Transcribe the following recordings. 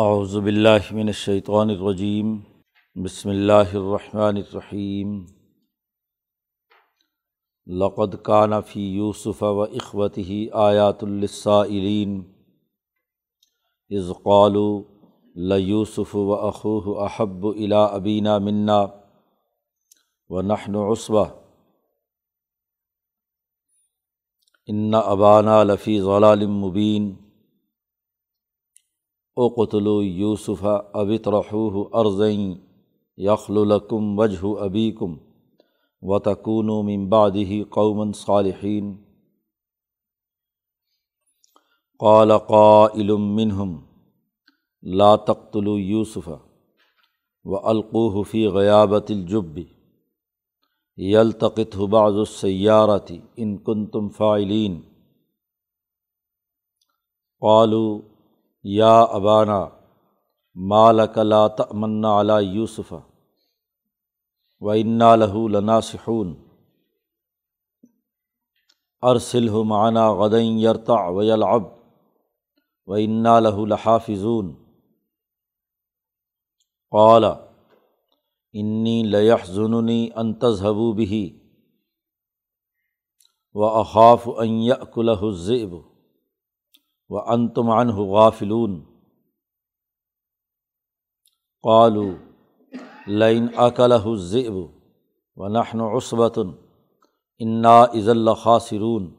اعوذ باللہ من الشیطان الرجیم، بسم اللہ الرحمن الرحیم۔ لقد کان فی یوسف و اخوتہ آیات للسائلین۔ اذ قالوا لیوسف و اخوہ احب الی ابینا منا ونحن عصبہ۔ ان ابانا لفی ضلال مبین۔ او قتل یوسف ابت رحو ارزئیں یخل الکم وجہ ابی کم و تکون و ممبادی قومن صالحین۔ قال قائل منہم لا تقتلوا یوسف و القوہ فی غیابت الجب یلتقط بعض السیارتی ان کنتم فاعلین۔ قالوا یا ابانا، مالک لا تمنا علی یوسف و انا لہو لناصحون. ارسلہ معنا غدین یرتع و و انا لہو لحافظون. قال، انی لیحزننی ان تذهبوا به و اخاف ان یأکلہ الذئب. و ان تم عنہ غافلون۔ قالو لین اکلہ الذئب و نحن عصبۃ انا از خاصرون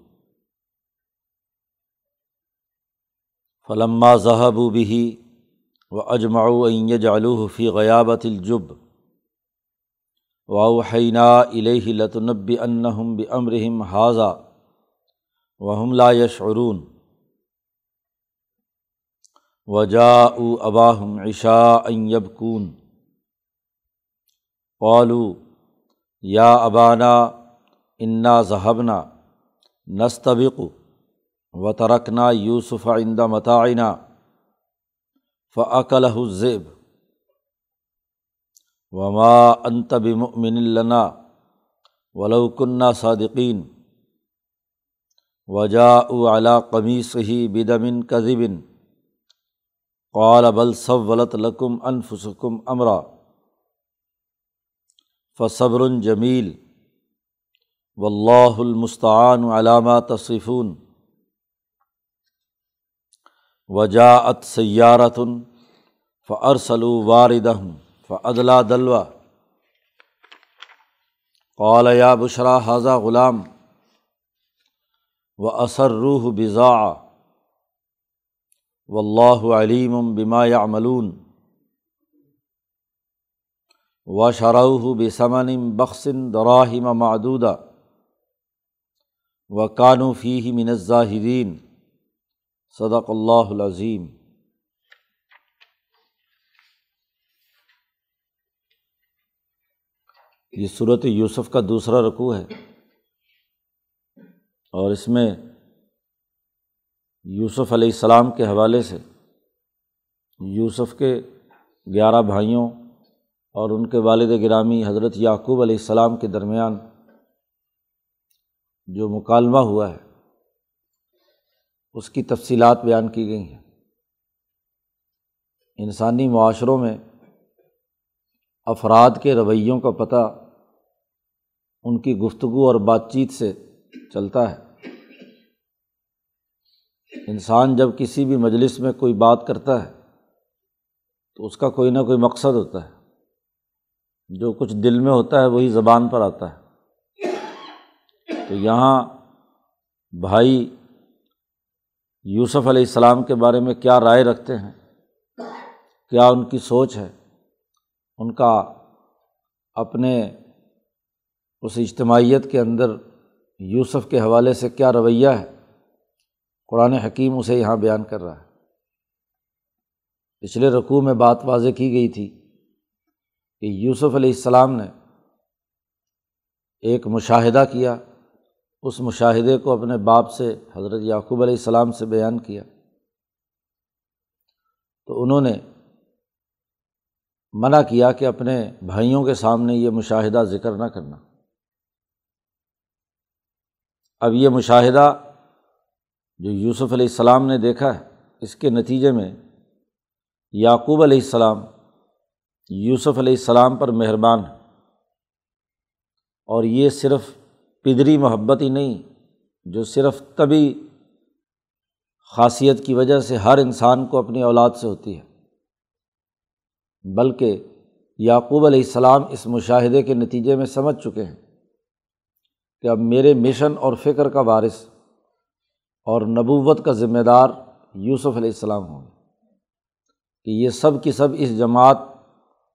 فلما ذہب و اجمعوا ان يجعلوه فی غیابت الجب واوحینا الیہ لتنبئنہم بامرہم هذا وهم لا يشعرون۔ وجا او اباہم عشاء یبکون قالو یا ابانا، انا ذہبنا نستبق و ترکنا یوسف عند متعینہ فعقل الذئب. وما انت بمؤمن لنا ولو كنا صادقین وجاء على قمیصه بدم كذب. قال بل صولت لکم انفسکم امرا فصبر جمیل و اللہ المستعان علامہ تصفون وجاعت سیارتن فرسلو واردہم فعدلا دلوا قال یا بشرا حاضہ غلام و اثر روح بزا و اللہ علیم بما یعملون و شرح بثمن بخصن دراہم معدودہ و کانو فی من الظاہرین صدق اللہ العظیم یہ صورت یوسف کا دوسرا رقوع ہے اور اس میں یوسف علیہ السلام کے حوالے سے، یوسف کے گیارہ بھائیوں اور ان کے والد گرامی حضرت یعقوب علیہ السلام کے درمیان جو مکالمہ ہوا ہے، اس کی تفصیلات بیان کی گئی ہیں۔ انسانی معاشروں میں افراد کے رویوں کا پتہ ان کی گفتگو اور بات چیت سے چلتا ہے۔ انسان جب کسی بھی مجلس میں کوئی بات کرتا ہے، تو اس کا کوئی نہ کوئی مقصد ہوتا ہے۔ جو کچھ دل میں ہوتا ہے، وہی زبان پر آتا ہے۔ تو یہاں بھائی یوسف علیہ السلام کے بارے میں کیا رائے رکھتے ہیں؟ کیا ان کی سوچ ہے؟ ان کا اپنے اس اجتماعیت کے اندر یوسف کے حوالے سے کیا رویہ ہے؟ قرآن حکیم اسے یہاں بیان کر رہا ہے۔ پچھلے رقوع میں بات واضح کی گئی تھی کہ یوسف علیہ السلام نے ایک مشاہدہ کیا، اس مشاہدے کو اپنے باپ سے حضرت یعقوب علیہ السلام سے بیان کیا۔ تو انہوں نے منع کیا کہ اپنے بھائیوں کے سامنے یہ مشاہدہ ذکر نہ کرنا۔ اب یہ مشاہدہ جو یوسف علیہ السلام نے دیکھا ہے، اس کے نتیجے میں یعقوب علیہ السلام، یوسف علیہ السلام پر مہربان اور یہ صرف پدری محبت ہی نہیں، جو صرف طبی خاصیت کی وجہ سے ہر انسان کو اپنی اولاد سے ہوتی ہے۔ بلکہ یعقوب علیہ السلام اس مشاہدے کے نتیجے میں سمجھ چکے ہیں کہ اب میرے مشن اور فکر کا وارث اور نبوت کا ذمہ دار یوسف علیہ السلام ہوں گے۔ کہ یہ سب کی سب اس جماعت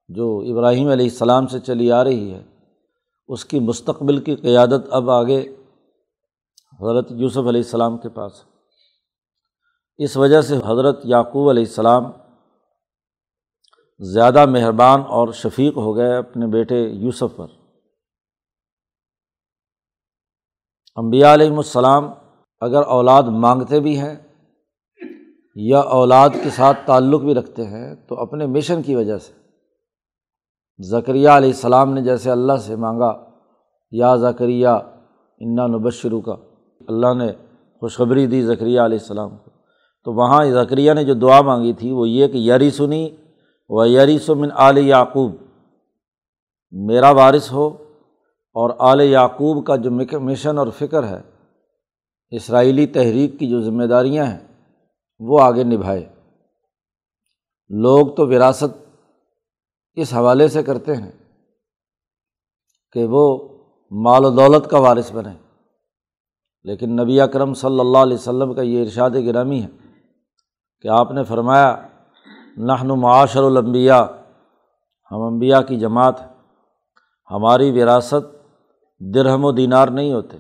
جو ابراہیم علیہ السلام سے چلی آ رہی ہے، اس کی مستقبل کی قیادت اب آگے حضرت یوسف علیہ السلام کے پاس ہے۔ اس وجہ سے حضرت یعقوب علیہ السلام زیادہ مہربان اور شفیق ہو گئے اپنے بیٹے یوسف پر۔ امبیا علیہم السلام اگر اولاد مانگتے بھی ہیں یا اولاد کے ساتھ تعلق بھی رکھتے ہیں تو اپنے مشن کی وجہ سے۔ ذکریہ علیہ السلام نے جیسے اللہ سے مانگا، یا ذکریہ انا نبشرو کا اللہ نے خوشخبری دی ذکریہ علیہ السلام کو۔ تو وہاں ذکریہ نے جو دعا مانگی تھی وہ یہ کہ یری سنی و یری سمن عال یعقوب۔ میرا وارث ہو اور آل یعقوب کا جو مشن اور فکر ہے اسرائیلی تحریک کی جو ذمہ داریاں ہیں، وہ آگے نبھائے۔ لوگ تو وراثت اس حوالے سے کرتے ہیں کہ وہ مال و دولت کا وارث بنے۔ لیکن نبی اکرم صلی اللہ علیہ وسلم کا یہ ارشاد گرامی ہے کہ آپ نے فرمایا نحن معاشر الانبیاء، ہم انبیاء کی جماعت ہماری وراثت درہم و دینار نہیں ہوتے۔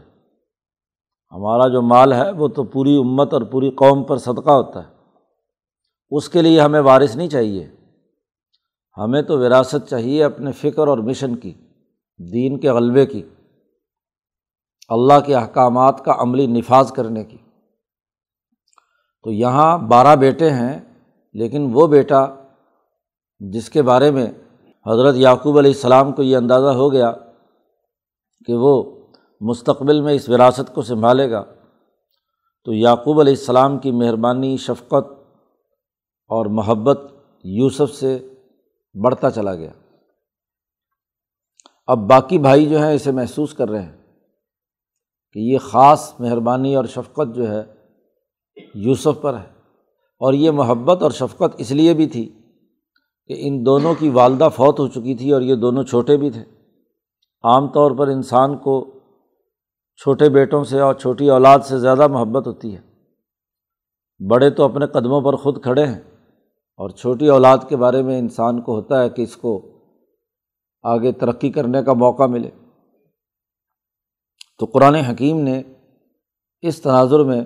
ہمارا جو مال ہے وہ تو پوری امت اور پوری قوم پر صدقہ ہوتا ہے۔ اس کے لیے ہمیں وارث نہیں چاہیے۔ ہمیں تو وراثت چاہیے اپنے فکر اور مشن کی، دین کے غلبے کی، اللہ کے احکامات کا عملی نفاذ کرنے کی۔ تو یہاں بارہ بیٹے ہیں، لیکن وہ بیٹا جس کے بارے میں حضرت یعقوب علیہ السلام کو یہ اندازہ ہو گیا کہ وہ مستقبل میں اس وراثت کو سنبھالے گا۔ تو یعقوب علیہ السلام کی مہربانی، شفقت اور محبت یوسف سے بڑھتا چلا گیا۔ اب باقی بھائی جو ہیں اسے محسوس کر رہے ہیں کہ یہ خاص مہربانی اور شفقت جو ہے یوسف پر ہے۔ اور یہ محبت اور شفقت اس لیے بھی تھی کہ ان دونوں کی والدہ فوت ہو چکی تھی اور یہ دونوں چھوٹے بھی تھے۔ عام طور پر انسان کو چھوٹے بیٹوں سے اور چھوٹی اولاد سے زیادہ محبت ہوتی ہے۔ بڑے تو اپنے قدموں پر خود کھڑے ہیں اور چھوٹی اولاد کے بارے میں انسان کو ہوتا ہے کہ اس کو آگے ترقی کرنے کا موقع ملے۔ تو قرآن حکیم نے اس تناظر میں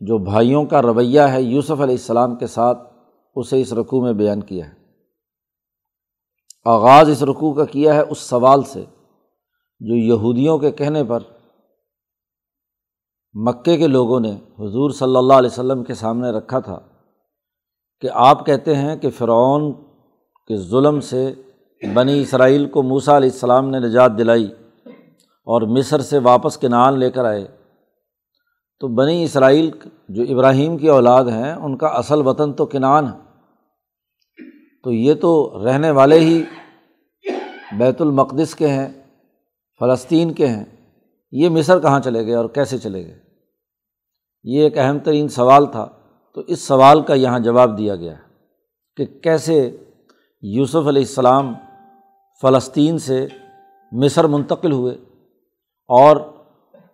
جو بھائیوں کا رویہ ہے یوسف علیہ السلام کے ساتھ، اسے اس رقوع میں بیان کیا ہے۔ آغاز اس رقوع کا کیا ہے؟ اس سوال سے جو یہودیوں کے کہنے پر مکے کے لوگوں نے حضور صلی اللہ علیہ وسلم کے سامنے رکھا تھا کہ آپ کہتے ہیں کہ فرعون کے ظلم سے بنی اسرائیل کو موسا علیہ السلام نے نجات دلائی اور مصر سے واپس کنان لے کر آئے۔ تو بنی اسرائیل جو ابراہیم کی اولاد ہیں، ان کا اصل وطن تو کنان ہے۔ تو یہ تو رہنے والے ہی بیت المقدس کے ہیں، فلسطین کے ہیں۔ یہ مصر کہاں چلے گئے اور کیسے چلے گئے؟ یہ ایک اہم ترین سوال تھا۔ تو اس سوال کا یہاں جواب دیا گیا ہے کہ کیسے یوسف علیہ السلام فلسطین سے مصر منتقل ہوئے اور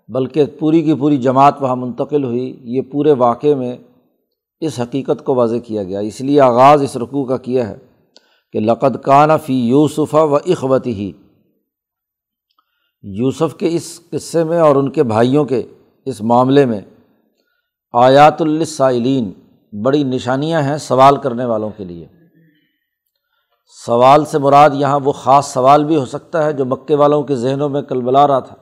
بلکہ پوری کی پوری جماعت وہاں منتقل ہوئی، یہ پورے واقعے میں اس حقیقت کو واضح کیا گیا۔ اس لیے آغاز اس رقوع کا کیا ہے کہ لقد کان فی یوسف و اخوتی ہی یوسف کے اس قصے میں اور ان کے بھائیوں کے اس معاملے میں آیات السائلین بڑی نشانیاں ہیں سوال کرنے والوں کے لیے۔ سوال سے مراد یہاں وہ خاص سوال بھی ہو سکتا ہے جو مکے والوں کے ذہنوں میں کل بلا رہا تھا۔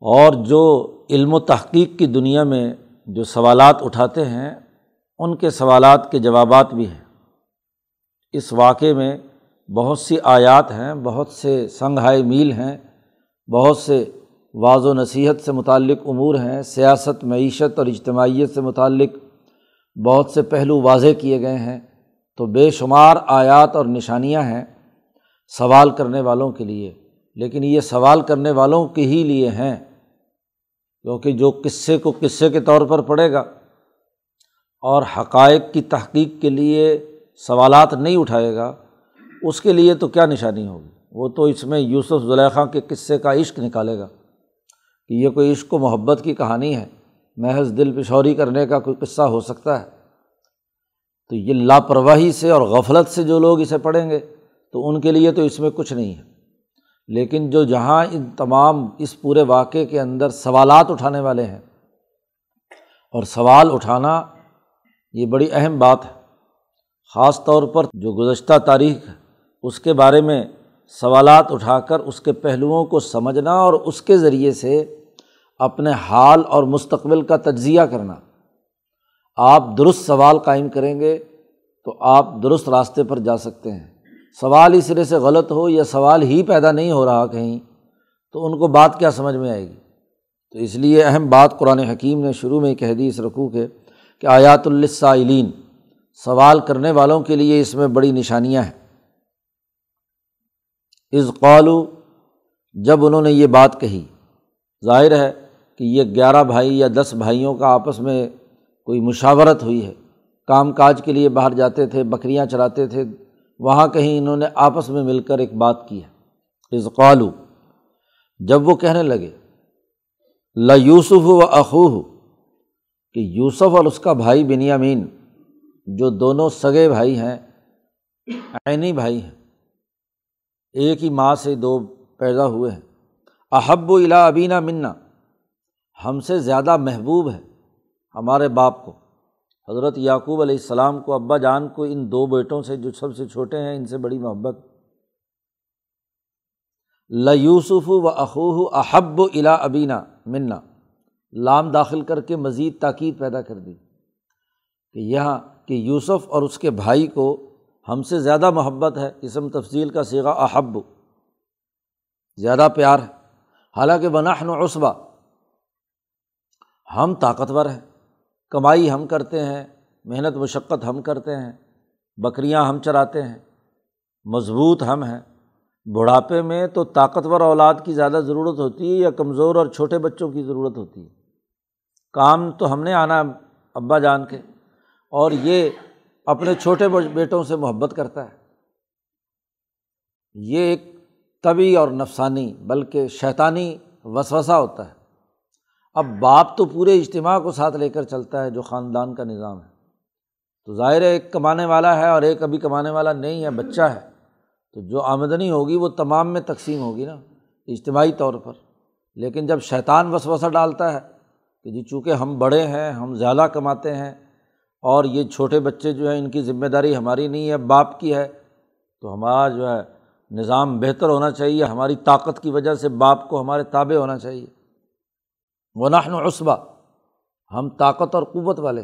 اور جو علم و تحقیق کی دنیا میں جو سوالات اٹھاتے ہیں، ان کے سوالات کے جوابات بھی ہیں۔ اس واقعے میں بہت سی آیات ہیں، بہت سے سنگھائے میل ہیں، بہت سے واض و نصیحت سے متعلق امور ہیں، سیاست، معیشت اور اجتماعیت سے متعلق بہت سے پہلو واضح کیے گئے ہیں۔ تو بے شمار آیات اور نشانیاں ہیں سوال کرنے والوں کے لیے۔ لیکن یہ سوال کرنے والوں کے ہی لیے ہیں، کیونکہ جو قصے کو قصے کے طور پر پڑھے گا۔ اور حقائق کی تحقیق کے لیے سوالات نہیں اٹھائے گا، اس کے لیے تو کیا نشانی ہوگی؟ وہ تو اس میں یوسف زلیخا کے قصے کا عشق نکالے گا۔ کہ یہ کوئی عشق و محبت کی کہانی ہے، محض دل پشوری کرنے کا کوئی قصہ ہو سکتا ہے۔ تو یہ لاپرواہی سے اور غفلت سے جو لوگ اسے پڑھیں گے، تو ان کے لیے تو اس میں کچھ نہیں ہے۔ لیکن جو جہاں ان تمام اس پورے واقعے کے اندر سوالات اٹھانے والے ہیں، اور سوال اٹھانا یہ بڑی اہم بات ہے۔ خاص طور پر جو گزشتہ تاریخ اس کے بارے میں سوالات اٹھا کر اس کے پہلوؤں کو سمجھنا اور اس کے ذریعے سے اپنے حال اور مستقبل کا تجزیہ کرنا۔ آپ درست سوال قائم کریں گے تو آپ درست راستے پر جا سکتے ہیں۔ سوال اس سرے سے غلط ہو یا سوال ہی پیدا نہیں ہو رہا کہیں، تو ان کو بات کیا سمجھ میں آئے گی؟ تو اس لیے اہم بات قرآن حکیم نے شروع میں کہہ دی اس رقوع کے کہ آیات السائلین سوال کرنے والوں کے لیے اس میں بڑی نشانیاں ہیں۔ از قالو جب انہوں نے یہ بات کہی، ظاہر ہے کہ یہ گیارہ بھائی یا دس بھائیوں کا آپس میں کوئی مشاورت ہوئی ہے۔ کام کاج کے لیے باہر جاتے تھے، بکریاں چراتے تھے، وہاں کہیں انہوں نے آپس میں مل کر ایک بات کی ہے۔ از قالو جب وہ کہنے لگے، لا یوسف و اخو کہ یوسف اور اس کا بھائی بنیامین، جو دونوں سگے بھائی ہیں، عینی بھائی ہیں، ایک ہی ماں سے دو پیدا ہوئے ہیں۔ احب و الا ابینہ منا ہم سے زیادہ محبوب ہے ہمارے باپ کو۔ حضرت یعقوب علیہ السلام کو، ابا جان کو، ان دو بیٹوں سے جو سب سے چھوٹے ہیں، ان سے بڑی محبت۔ یوسف و اخوہ احب و الا ابینہ منا لام داخل کر کے مزید تاکید پیدا کر دی کہ یہاں کہ یوسف اور اس کے بھائی کو ہم سے زیادہ محبت ہے۔ اسم تفصیل کا سیگا احب۔ زیادہ پیار ہے۔ حالانکہ بناحن عصبہ۔ ہم طاقتور ہیں۔ کمائی ہم کرتے ہیں، محنت، مشقت ہم کرتے ہیں، بکریاں ہم چراتے ہیں۔ مضبوط ہم ہیں۔ بڑھاپے میں تو طاقتور اولاد کی زیادہ ضرورت ہوتی ہے یا کمزور اور چھوٹے بچوں کی ضرورت ہوتی ہے؟ کام تو ہم نے آنا ابا جان کے۔ اور یہ اپنے چھوٹے بیٹوں سے محبت کرتا ہے۔ یہ ایک طبی اور نفسانی بلکہ شیطانی وسوسہ ہوتا ہے۔ اب باپ تو پورے اجتماع کو ساتھ لے کر چلتا ہے جو خاندان کا نظام ہے۔ تو ظاہر ہے ایک کمانے والا ہے اور ایک ابھی کمانے والا نہیں ہے، بچہ ہے۔ تو جو آمدنی ہوگی وہ تمام میں تقسیم ہوگی نا، اجتماعی طور پر۔ لیکن جب شیطان وسوسہ ڈالتا ہے کہ جی چونکہ ہم بڑے ہیں، ہم زیادہ کماتے ہیں اور یہ چھوٹے بچے جو ہیں، ان کی ذمہ داری ہماری نہیں ہے، باپ کی ہے، تو ہمارا جو ہے نظام بہتر ہونا چاہیے۔ ہماری طاقت کی وجہ سے باپ کو ہمارے تابع ہونا چاہیے۔ ونحن عصبہ، ہم طاقت اور قوت والے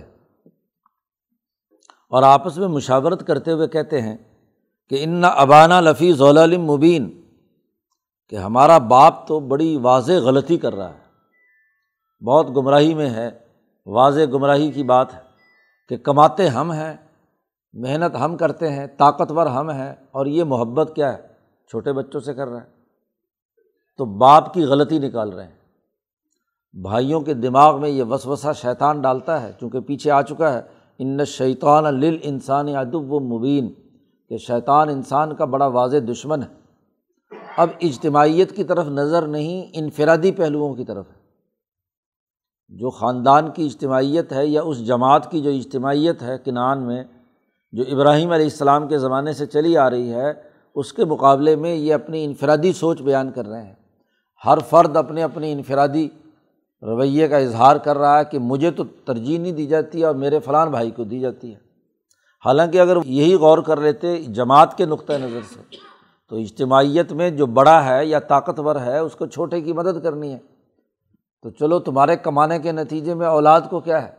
اور آپس میں مشاورت کرتے ہوئے کہتے ہیں کہ ان ابانا لفی ضول مبین، کہ ہمارا باپ تو بڑی واضح غلطی کر رہا ہے۔ بہت گمراہی میں ہے، واضح گمراہی کی بات ہے کہ کماتے ہم ہیں، محنت ہم کرتے ہیں، طاقتور ہم ہیں، اور یہ محبت کیا ہے؟ چھوٹے بچوں سے کر رہے ہیں۔ تو باپ کی غلطی نکال رہے ہیں۔ بھائیوں کے دماغ میں یہ وسوسہ شیطان ڈالتا ہے، چونکہ پیچھے آ چکا ہے۔ ان شیطان لل انسانی ادب و مبین، کہ شیطان انسان کا بڑا واضح دشمن ہے۔ اب اجتماعیت کی طرف نظر نہیں، انفرادی پہلوؤں کی طرف ہے۔ جو خاندان کی اجتماعیت ہے یا اس جماعت کی جو اجتماعیت ہے کنان میں، جو ابراہیم علیہ السلام کے زمانے سے چلی آ رہی ہے، اس کے مقابلے میں یہ اپنی انفرادی سوچ بیان کر رہے ہیں۔ ہر فرد اپنے اپنی انفرادی رویے کا اظہار کر رہا ہے کہ مجھے تو ترجیح نہیں دی جاتی اور میرے فلان بھائی کو دی جاتی ہے۔ حالانکہ اگر یہی غور کر لیتے جماعت کے نقطۂ نظر سے، تو اجتماعیت میں جو بڑا ہے یا طاقتور ہے، اس کو چھوٹے کی مدد کرنی ہے۔ تو چلو، تمہارے کمانے کے نتیجے میں اولاد کو کیا ہے؟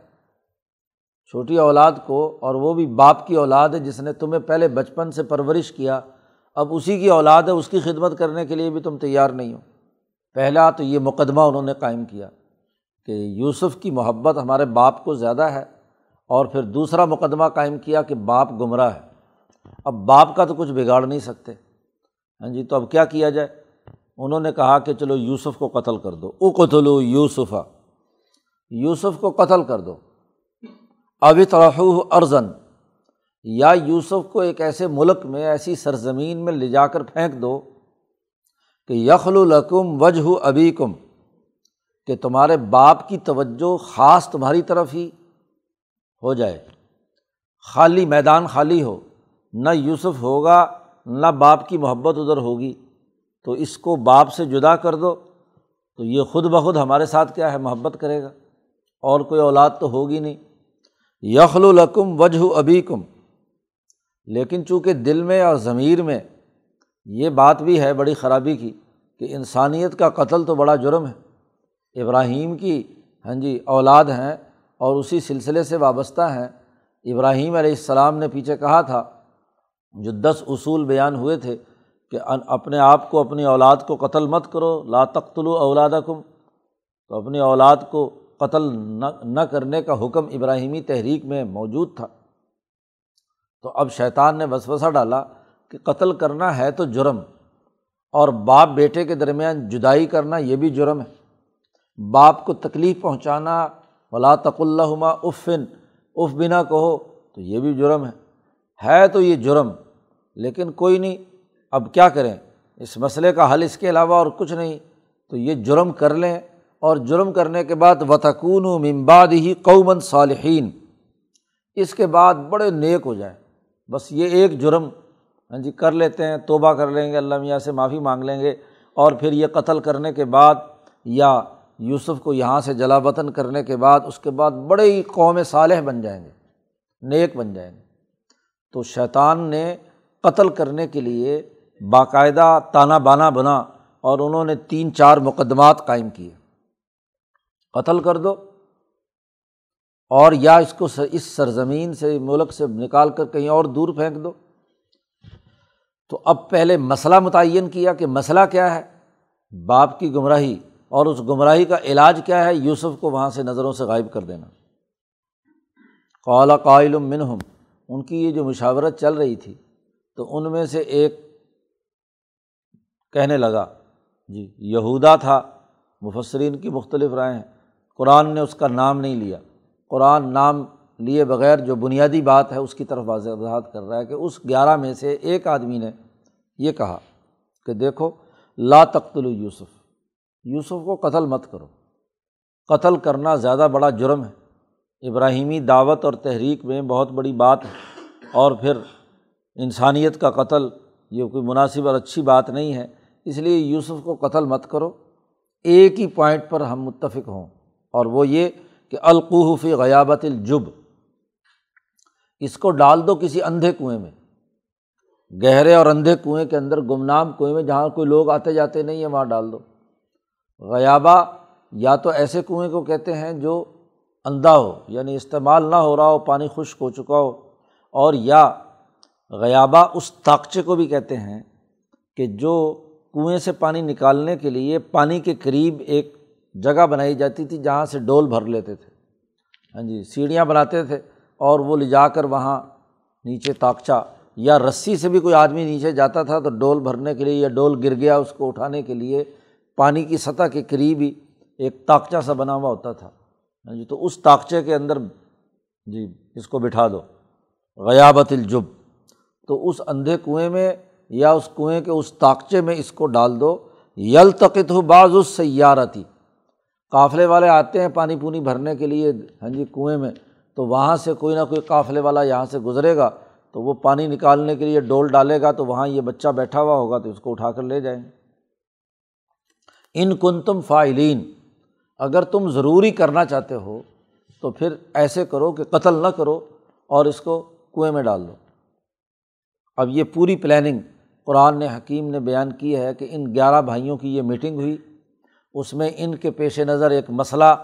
چھوٹی اولاد کو، اور وہ بھی باپ کی اولاد ہے جس نے تمہیں پہلے بچپن سے پرورش کیا، اب اسی کی اولاد ہے، اس کی خدمت کرنے کے لیے بھی تم تیار نہیں ہو۔ پہلا تو یہ مقدمہ انہوں نے قائم کیا۔ کہ یوسف کی محبت ہمارے باپ کو زیادہ ہے اور پھر دوسرا مقدمہ قائم کیا کہ باپ گمراہ ہے۔ اب باپ کا تو کچھ بگاڑ نہیں سکتے۔ ہاں جی تو اب کیا کیا جائے؟ انہوں نے کہا کہ چلو یوسف کو قتل کر دو۔ او قتلو یوسفا یوسف کو قتل کر دو۔ ابھی طرح ارزن یا یوسف کو ایک ایسے ملک میں، ایسی سرزمین میں لے جا کر پھینک دو کہ یخل القم وجہ ابھی کم کہ تمہارے باپ کی توجہ خاص تمہاری طرف ہی ہو جائے۔ خالی میدان خالی ہو، نہ یوسف ہوگا، نہ باپ کی محبت ادھر ہوگی۔ تو اس کو باپ سے جدا کر دو، تو یہ خود بخود ہمارے ساتھ کیا ہے، محبت کرے گا۔ اور کوئی اولاد تو ہوگی نہیں۔ یخل القم وجہ ابھی کم لیکن چونکہ دل میں اور ضمیر میں یہ بات بھی ہے بڑی خرابی کی کہ انسانیت کا قتل تو بڑا جرم ہے۔ ابراہیم کی ہاں جی اولاد ہیں اور اسی سلسلے سے وابستہ ہیں۔ ابراہیم علیہ السلام نے پیچھے کہا تھا، جو دس اصول بیان ہوئے تھے کہ اپنے آپ کو، اپنی اولاد کو قتل مت کرو، لا تختلو اولاد کم تو اپنی اولاد کو قتل نہ نہ کرنے کا حکم ابراہیمی تحریک میں موجود تھا۔ تو اب شیطان نے وسوسہ ڈالا کہ قتل کرنا ہے تو جرم، اور باپ بیٹے کے درمیان جدائی کرنا یہ بھی جرم ہے۔ باپ کو تکلیف پہنچانا، ولا تق اللہ عفن اف بنا کہو، تو یہ بھی جرم ہے۔ ہے تو یہ جرم، لیکن کوئی نہیں۔ اب کیا کریں؟ اس مسئلے کا حل اس کے علاوہ اور کچھ نہیں۔ تو یہ جرم کر لیں۔ اور جرم کرنے کے بعد وطکون و ممباد ہی قومن صالحین اس کے بعد بڑے نیک ہو جائیں۔ بس یہ ایک جرم۔ ہاں جی کر لیتے ہیں، توبہ کر لیں گے، اللہ میاں سے معافی مانگ لیں گے۔ اور پھر یہ قتل کرنے کے بعد یا یوسف کو یہاں سے جلا وطن کرنے کے بعد اس کے بعد بڑے ہی قوم صالح بن جائیں گے، نیک بن جائیں گے۔ تو شیطان نے قتل کرنے کے لیے باقاعدہ تانا بانا بنا اور انہوں نے تین چار مقدمات قائم کیے۔ قتل کر دو اور یا اس کو اس سرزمین سے ملک سے نکال کر کہیں اور دور پھینک دو۔ تو اب پہلے مسئلہ متعین کیا کہ مسئلہ کیا ہے؟ باپ کی گمراہی۔ اور اس گمراہی کا علاج کیا ہے؟ یوسف کو وہاں سے نظروں سے غائب کر دینا۔ قالا قائل منہم، ان کی یہ جو مشاورت چل رہی تھی، تو ان میں سے ایک کہنے لگا جی یہودا تھا، مفسرین کی مختلف رائے ہیں۔ قرآن نے اس کا نام نہیں لیا۔ قرآن نام لیے بغیر جو بنیادی بات ہے، اس کی طرف واضح وضاحت کر رہا ہے کہ اس گیارہ میں سے ایک آدمی نے یہ کہا کہ دیکھو، لا تختل یوسف۔ یوسف کو قتل مت کرو۔ قتل کرنا زیادہ بڑا جرم ہے۔ ابراہیمی دعوت اور تحریک میں بہت بڑی بات ہے۔ اور پھر انسانیت کا قتل یہ کوئی مناسب اور اچھی بات نہیں ہے۔ اس لیے یوسف کو قتل مت کرو۔ ایک ہی پوائنٹ پر ہم متفق ہوں۔ اور وہ یہ کہ القوفی غیابت الجب۔ اس کو ڈال دو کسی اندھے کنویں میں۔ گہرے اور اندھے کنویں کے اندر گمنام کنویں میں جہاں کوئی لوگ آتے جاتے نہیں ہیں، وہاں ڈال دو۔ غیابہ یا تو ایسے کنویں کو کہتے ہیں جو اندھا ہو یعنی استعمال نہ ہو رہا ہو، پانی خشک ہو چکا ہو، اور یا غیابہ اس طاقچے کو بھی کہتے ہیں کہ جو کنویں سے پانی نکالنے کے لیے پانی کے قریب ایک جگہ بنائی جاتی تھی جہاں سے ڈول بھر لیتے تھے۔ ہاں جی سیڑھیاں بناتے تھے اور وہ لے جا کر وہاں نیچے تاکچا یا رسی سے بھی کوئی آدمی نیچے جاتا تھا تو ڈول بھرنے کے لیے یا ڈول گر گیا اس کو اٹھانے کے لیے پانی کی سطح کے قریب ہی ایک تاکچا سا بنا ہوا ہوتا تھا۔ ہاں جی تو اس تاکچے کے اندر جی اس کو بٹھا دو۔ غیابت الجب۔ تو اس اندھے کنویں میں یا اس کنویں کے اس تاکچے میں اس کو ڈال دو۔ یلتقت ہو بعض اس سیارتی قافلے والے آتے ہیں پانی پونی بھرنے کے لیے ہاں جی کنویں میں۔ تو وہاں سے کوئی نہ کوئی قافلے والا یہاں سے گزرے گا۔ تو وہ پانی نکالنے کے لیے ڈول ڈالے گا تو وہاں یہ بچہ بیٹھا ہوا ہوگا تو اس کو اٹھا کر لے جائیں۔ گے ان کن تم فائلین اگر تم ضروری کرنا چاہتے ہو تو پھر ایسے کرو کہ قتل نہ کرو اور اس کو کنویں میں ڈال دو۔ اب یہ پوری پلاننگ قرآن نے حکیم نے بیان کی ہے کہ ان گیارہ بھائیوں کی یہ میٹنگ ہوئی۔ اس میں ان کے پیش نظر ایک مسئلہ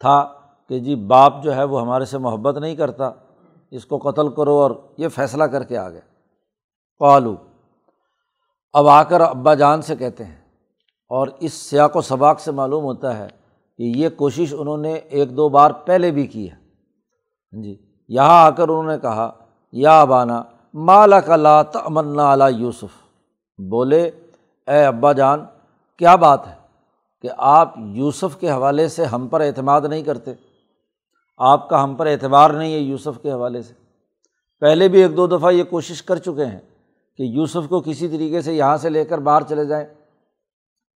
تھا کہ جی باپ جو ہے وہ ہمارے سے محبت نہیں کرتا، اس کو قتل کرو اور یہ فیصلہ کر کے آ گئے۔ پالو اب آ کر ابا جان سے کہتے ہیں اور اس سیاق و سباق سے معلوم ہوتا ہے کہ یہ کوشش انہوں نے ایک دو بار پہلے بھی کی ہے۔ ہاں جی یہاں آ کر انہوں نے کہا، یا ابانا مالا کا لا تمنا علی یوسف؟ بولے، اے ابا جان، کیا بات ہے کہ آپ یوسف کے حوالے سے ہم پر اعتماد نہیں کرتے؟ آپ کا ہم پر اعتبار نہیں ہے یوسف کے حوالے سے۔ پہلے بھی ایک دو دفعہ یہ کوشش کر چکے ہیں کہ یوسف کو کسی طریقے سے یہاں سے لے کر باہر چلے جائیں۔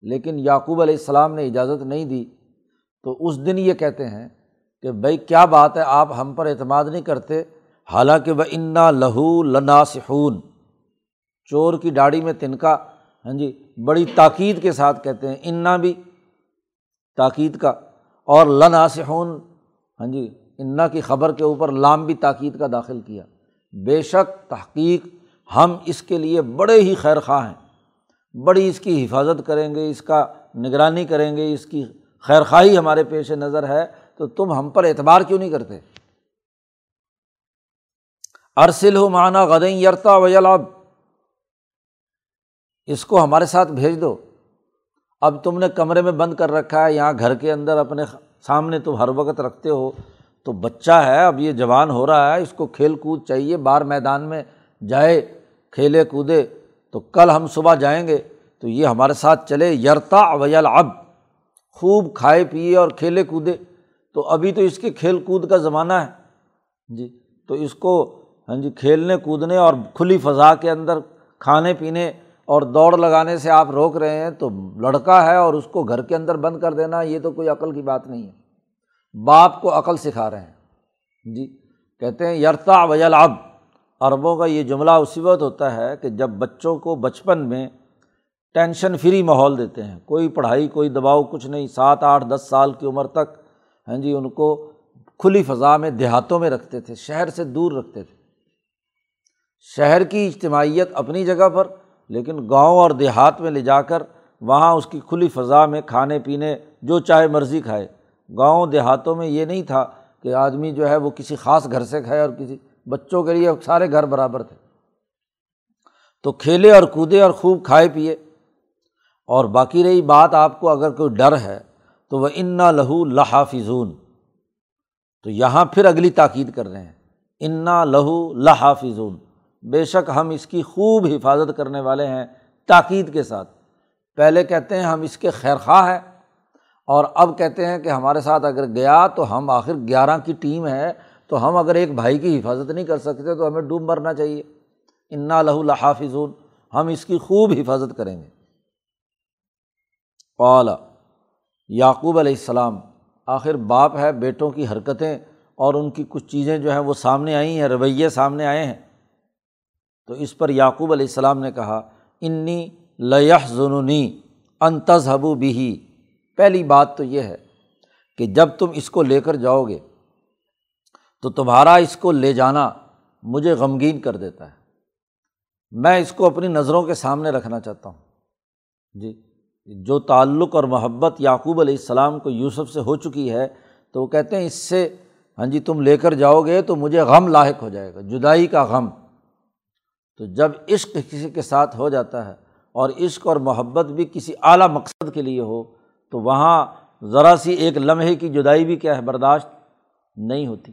لیکن یعقوب علیہ السلام نے اجازت نہیں دی، تو اس دن یہ کہتے ہیں کہ بھائی کیا بات ہے، آپ ہم پر اعتماد نہیں کرتے، حالانکہ وہ انا لہو لنا سہون چور کی داڑھی میں تنکا ہاں جی بڑی تاکید کے ساتھ کہتے ہیں، انا بھی تاکید کا، اور لنا سہون ہاں جی انا کی خبر کے اوپر لام بھی تاکید کا داخل کیا۔ بے شک تحقیق ہم اس کے لیے بڑے ہی خیر خواہ ہیں۔ بڑی اس کی حفاظت کریں گے، اس کا نگرانی کریں گے، اس کی خیر خواہی ہمارے پیش نظر ہے، تو تم ہم پر اعتبار کیوں نہیں کرتے؟ ارسل ہو مانا غدیں یرتا ویلاب اس کو ہمارے ساتھ بھیج دو۔ اب تم نے کمرے میں بند کر رکھا ہے، یہاں گھر کے اندر اپنے سامنے تم ہر وقت رکھتے ہو۔ تو بچہ ہے، اب یہ جوان ہو رہا ہے، اس کو کھیل کود چاہیے بار میدان میں جائے، کھیلے کودے۔ تو کل ہم صبح جائیں گے تو یہ ہمارے ساتھ چلے یرتا اویل اب خوب کھائے پیے اور کھیلے کودے۔ تو ابھی تو اس کے کھیل کود کا زمانہ ہے۔ جی تو اس کو ہاں جی کھیلنے، کودنے اور کھلی فضا کے اندر کھانے پینے اور دوڑ لگانے سے آپ روک رہے ہیں تو لڑکا ہے اور اس کو گھر کے اندر بند کر دینا، یہ تو کوئی عقل کی بات نہیں ہے۔ باپ کو عقل سکھا رہے ہیں۔ جی کہتے ہیں یرتا ویل اب عربوں کا یہ جملہ اسی وقت ہوتا ہے کہ جب بچوں کو بچپن میں ٹینشن فری ماحول دیتے ہیں، کوئی پڑھائی، کوئی دباؤ، کچھ نہیں، سات، آٹھ، دس سال کی عمر تک ہاں جی ان کو کھلی فضا میں دیہاتوں میں رکھتے تھے، شہر سے دور رکھتے تھے۔ شہر کی اجتماعیت اپنی جگہ پر، لیکن گاؤں اور دیہات میں لے جا کر، وہاں اس کی کھلی فضا میں کھانے پینے، جو چاہے مرضی کھائے۔ گاؤں دیہاتوں میں یہ نہیں تھا کہ آدمی جو ہے وہ کسی خاص گھر سے کھائے اور کسی بچوں کے لیے سارے گھر برابر تھے۔ تو کھیلے اور کودے اور خوب کھائے پیے۔ اور باقی رہی بات آپ کو اگر کوئی ڈر ہے تو وہ انا لہو لحافظون۔ تو یہاں پھر اگلی تاکید کر رہے ہیں۔ انا لہو لحافظون۔ بے شک ہم اس کی خوب حفاظت کرنے والے ہیں تاکید کے ساتھ۔ پہلے کہتے ہیں ہم اس کے خیر خواہ ہیں۔ اور اب کہتے ہیں کہ ہمارے ساتھ اگر گیا تو ہم آخر گیارہ کی ٹیم ہے۔ تو ہم اگر ایک بھائی کی حفاظت نہیں کر سکتے تو ہمیں ڈوب مرنا چاہیے۔ انا لہو لحافظون۔ ہم اس کی خوب حفاظت کریں گے۔ اولا یعقوب علیہ السلام، آخر باپ ہے، بیٹوں کی حرکتیں اور ان کی کچھ چیزیں جو ہیں وہ سامنے آئی ہیں، رویے سامنے آئے ہیں۔ تو اس پر یعقوب علیہ السلام نے کہا، انی لہ ظنونی انتظبو بھی پہلی بات تو یہ ہے کہ جب تم اس کو لے کر جاؤ گے تو تمہارا اس کو لے جانا مجھے غمگین کر دیتا ہے۔ میں اس کو اپنی نظروں کے سامنے رکھنا چاہتا ہوں۔ جی جو تعلق اور محبت یعقوب علیہ السلام کو یوسف سے ہو چکی ہے، تو وہ کہتے ہیں اس سے ہاں جی تم لے کر جاؤ گے تو مجھے غم لاحق ہو جائے گا، جدائی کا غم۔ تو جب عشق کسی کے ساتھ ہو جاتا ہے اور عشق اور محبت بھی کسی اعلیٰ مقصد کے لیے ہو، تو وہاں ذرا سی ایک لمحے کی جدائی بھی کیا ہے، برداشت نہیں ہوتی۔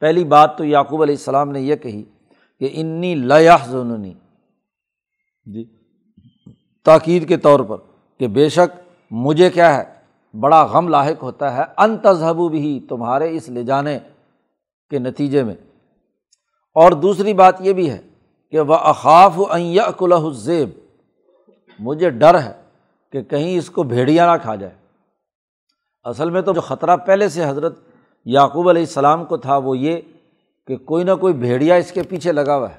پہلی بات تو یعقوب علیہ السلام نے یہ کہی کہ انی لیہ زونی جی۔ تاکید کے طور پر کہ بے شک مجھے کیا ہے؟ بڑا غم لاحق ہوتا ہے۔ ان تذہب بھی تمہارے اس لے جانے کے نتیجے میں۔ اور دوسری بات یہ بھی ہے کہ وہ اخاف و زیب مجھے ڈر ہے کہ کہیں اس کو بھیڑیا نہ کھا جائے۔ اصل میں تو جو خطرہ پہلے سے حضرت یعقوب علیہ السلام کو تھا وہ یہ کہ کوئی نہ کوئی بھیڑیا اس کے پیچھے لگا ہوا ہے۔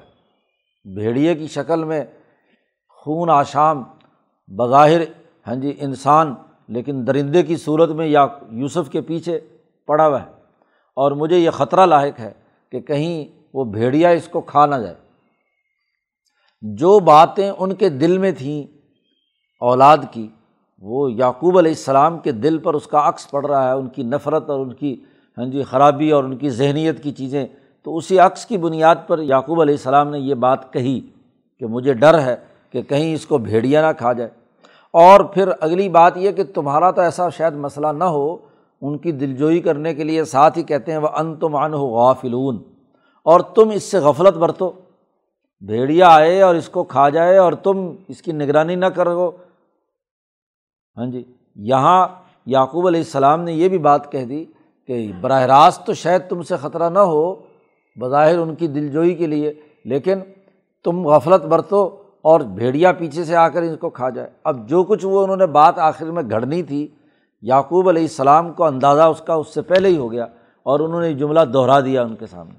بھیڑیے کی شکل میں خون آشام بظاہر ہاں جی انسان، لیکن درندے کی صورت میں یا یوسف کے پیچھے پڑا ہوا ہے۔ اور مجھے یہ خطرہ لاحق ہے کہ کہیں وہ بھیڑیا اس کو کھا نہ جائے۔ جو باتیں ان کے دل میں تھیں اولاد کی، وہ یعقوب علیہ السلام کے دل پر اس کا عکس پڑ رہا ہے، ان کی نفرت اور ان کی ہاں جی خرابی اور ان کی ذہنیت کی چیزیں۔ تو اسی عکس کی بنیاد پر یعقوب علیہ السلام نے یہ بات کہی کہ مجھے ڈر ہے کہ کہیں اس کو بھیڑیا نہ کھا جائے۔ اور پھر اگلی بات یہ کہ تمہارا تو ایسا شاید مسئلہ نہ ہو، ان کی دلجوئی کرنے کے لیے ساتھ ہی کہتے ہیں وہ ان تم عن ہو غافلون۔ اور تم اس سے غفلت برتو۔ بھیڑیا آئے اور اس کو کھا جائے اور تم اس کی نگرانی نہ کرو۔ ہاں جی یہاں یعقوب علیہ السلام نے یہ بھی بات کہہ دی کہ براہ راست تو شاید تم سے خطرہ نہ ہو، بظاہر ان کی دل جوئی کے لیے، لیکن تم غفلت برتو اور بھیڑیا پیچھے سے آ کر اس کو کھا جائے۔ اب جو کچھ وہ انہوں نے بات آخر میں گھڑنی تھی، یعقوب علیہ السلام کو اندازہ اس کا اس سے پہلے ہی ہو گیا اور انہوں نے جملہ دہرا دیا ان کے سامنے۔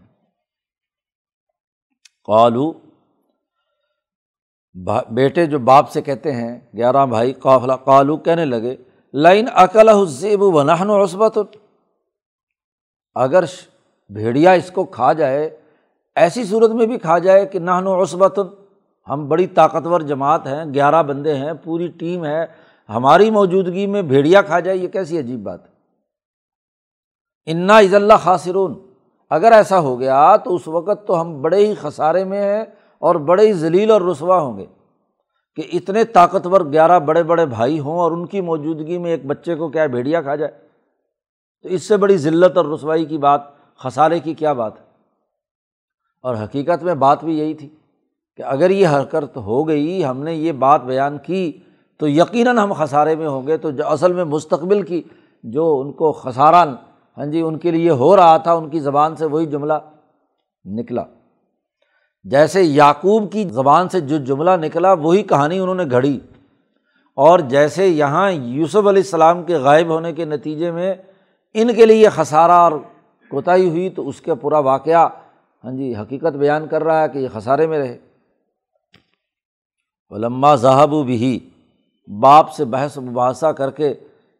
قالو بیٹے جو باپ سے کہتے ہیں، گیارہ بھائی قافلہ، قالو کہنے لگے لائن عقل حسیب و نہن و عصبت اگر بھیڑیا اس کو کھا جائے، ایسی صورت میں بھی کھا جائے کہ نہن و عصبت ہم بڑی طاقتور جماعت ہیں، گیارہ بندے ہیں، پوری ٹیم ہے، ہماری موجودگی میں بھیڑیا کھا جائے، یہ کیسی عجیب بات ہے؟ انا عز اللہ خاصرون اگر ایسا ہو گیا تو اس وقت تو ہم بڑے ہی خسارے میں ہیں اور بڑے ہی ذلیل اور رسوا ہوں گے کہ اتنے طاقتور گیارہ بڑے بڑے بھائی ہوں اور ان کی موجودگی میں ایک بچے کو کیا بھیڑیا کھا جائے؟ تو اس سے بڑی ذلت اور رسوائی کی بات، خسارے کی کیا بات ہے؟ اور حقیقت میں بات بھی یہی تھی کہ اگر یہ حرکت ہو گئی، ہم نے یہ بات بیان کی، تو یقیناً ہم خسارے میں ہوں گے، تو جو اصل میں مستقبل کی جو ان کو خسارہ ہاں جی ان کے لیے ہو رہا تھا، ان کی زبان سے وہی جملہ نکلا۔ جیسے یعقوب کی زبان سے جو جملہ نکلا، وہی کہانی انہوں نے گھڑی۔ اور جیسے یہاں یوسف علیہ السلام کے غائب ہونے کے نتیجے میں ان کے لیے خسارہ اور کوتاہی ہوئی تو اس کا پورا واقعہ ہاں جی حقیقت بیان کر رہا ہے کہ یہ خسارے میں رہے۔ علما ذہب و بھی باپ سے بحث مباحثہ کر کے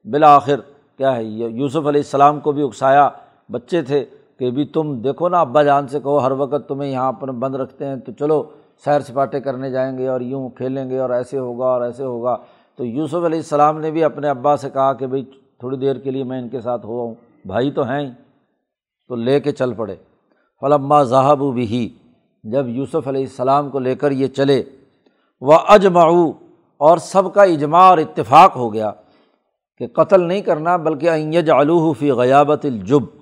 بالآخر کیا ہے یوسف علیہ السلام کو بھی اکسایا بچے تھے کہ بھی تم دیکھو نا، ابا جان سے کہو، ہر وقت تمہیں یہاں پر بند رکھتے ہیں تو چلو سیر سپاٹے کرنے جائیں گے اور یوں کھیلیں گے اور ایسے ہوگا اور ایسے ہوگا۔ تو یوسف علیہ السلام نے بھی اپنے ابا سے کہا کہ بھائی تھوڑی دیر کے لیے میں ان کے ساتھ ہوا ہوں۔ بھائی تو ہیں ہی۔ تو لے کے چل پڑے۔ فلما ذہب و بھی جب یوسف علیہ السلام کو لے کر یہ چلے، وہ اجمعو۔ اور سب کا اجماع اور اتفاق ہو گیا کہ قتل نہیں کرنا، بلکہ اینج علوح فی غیابت الجب۔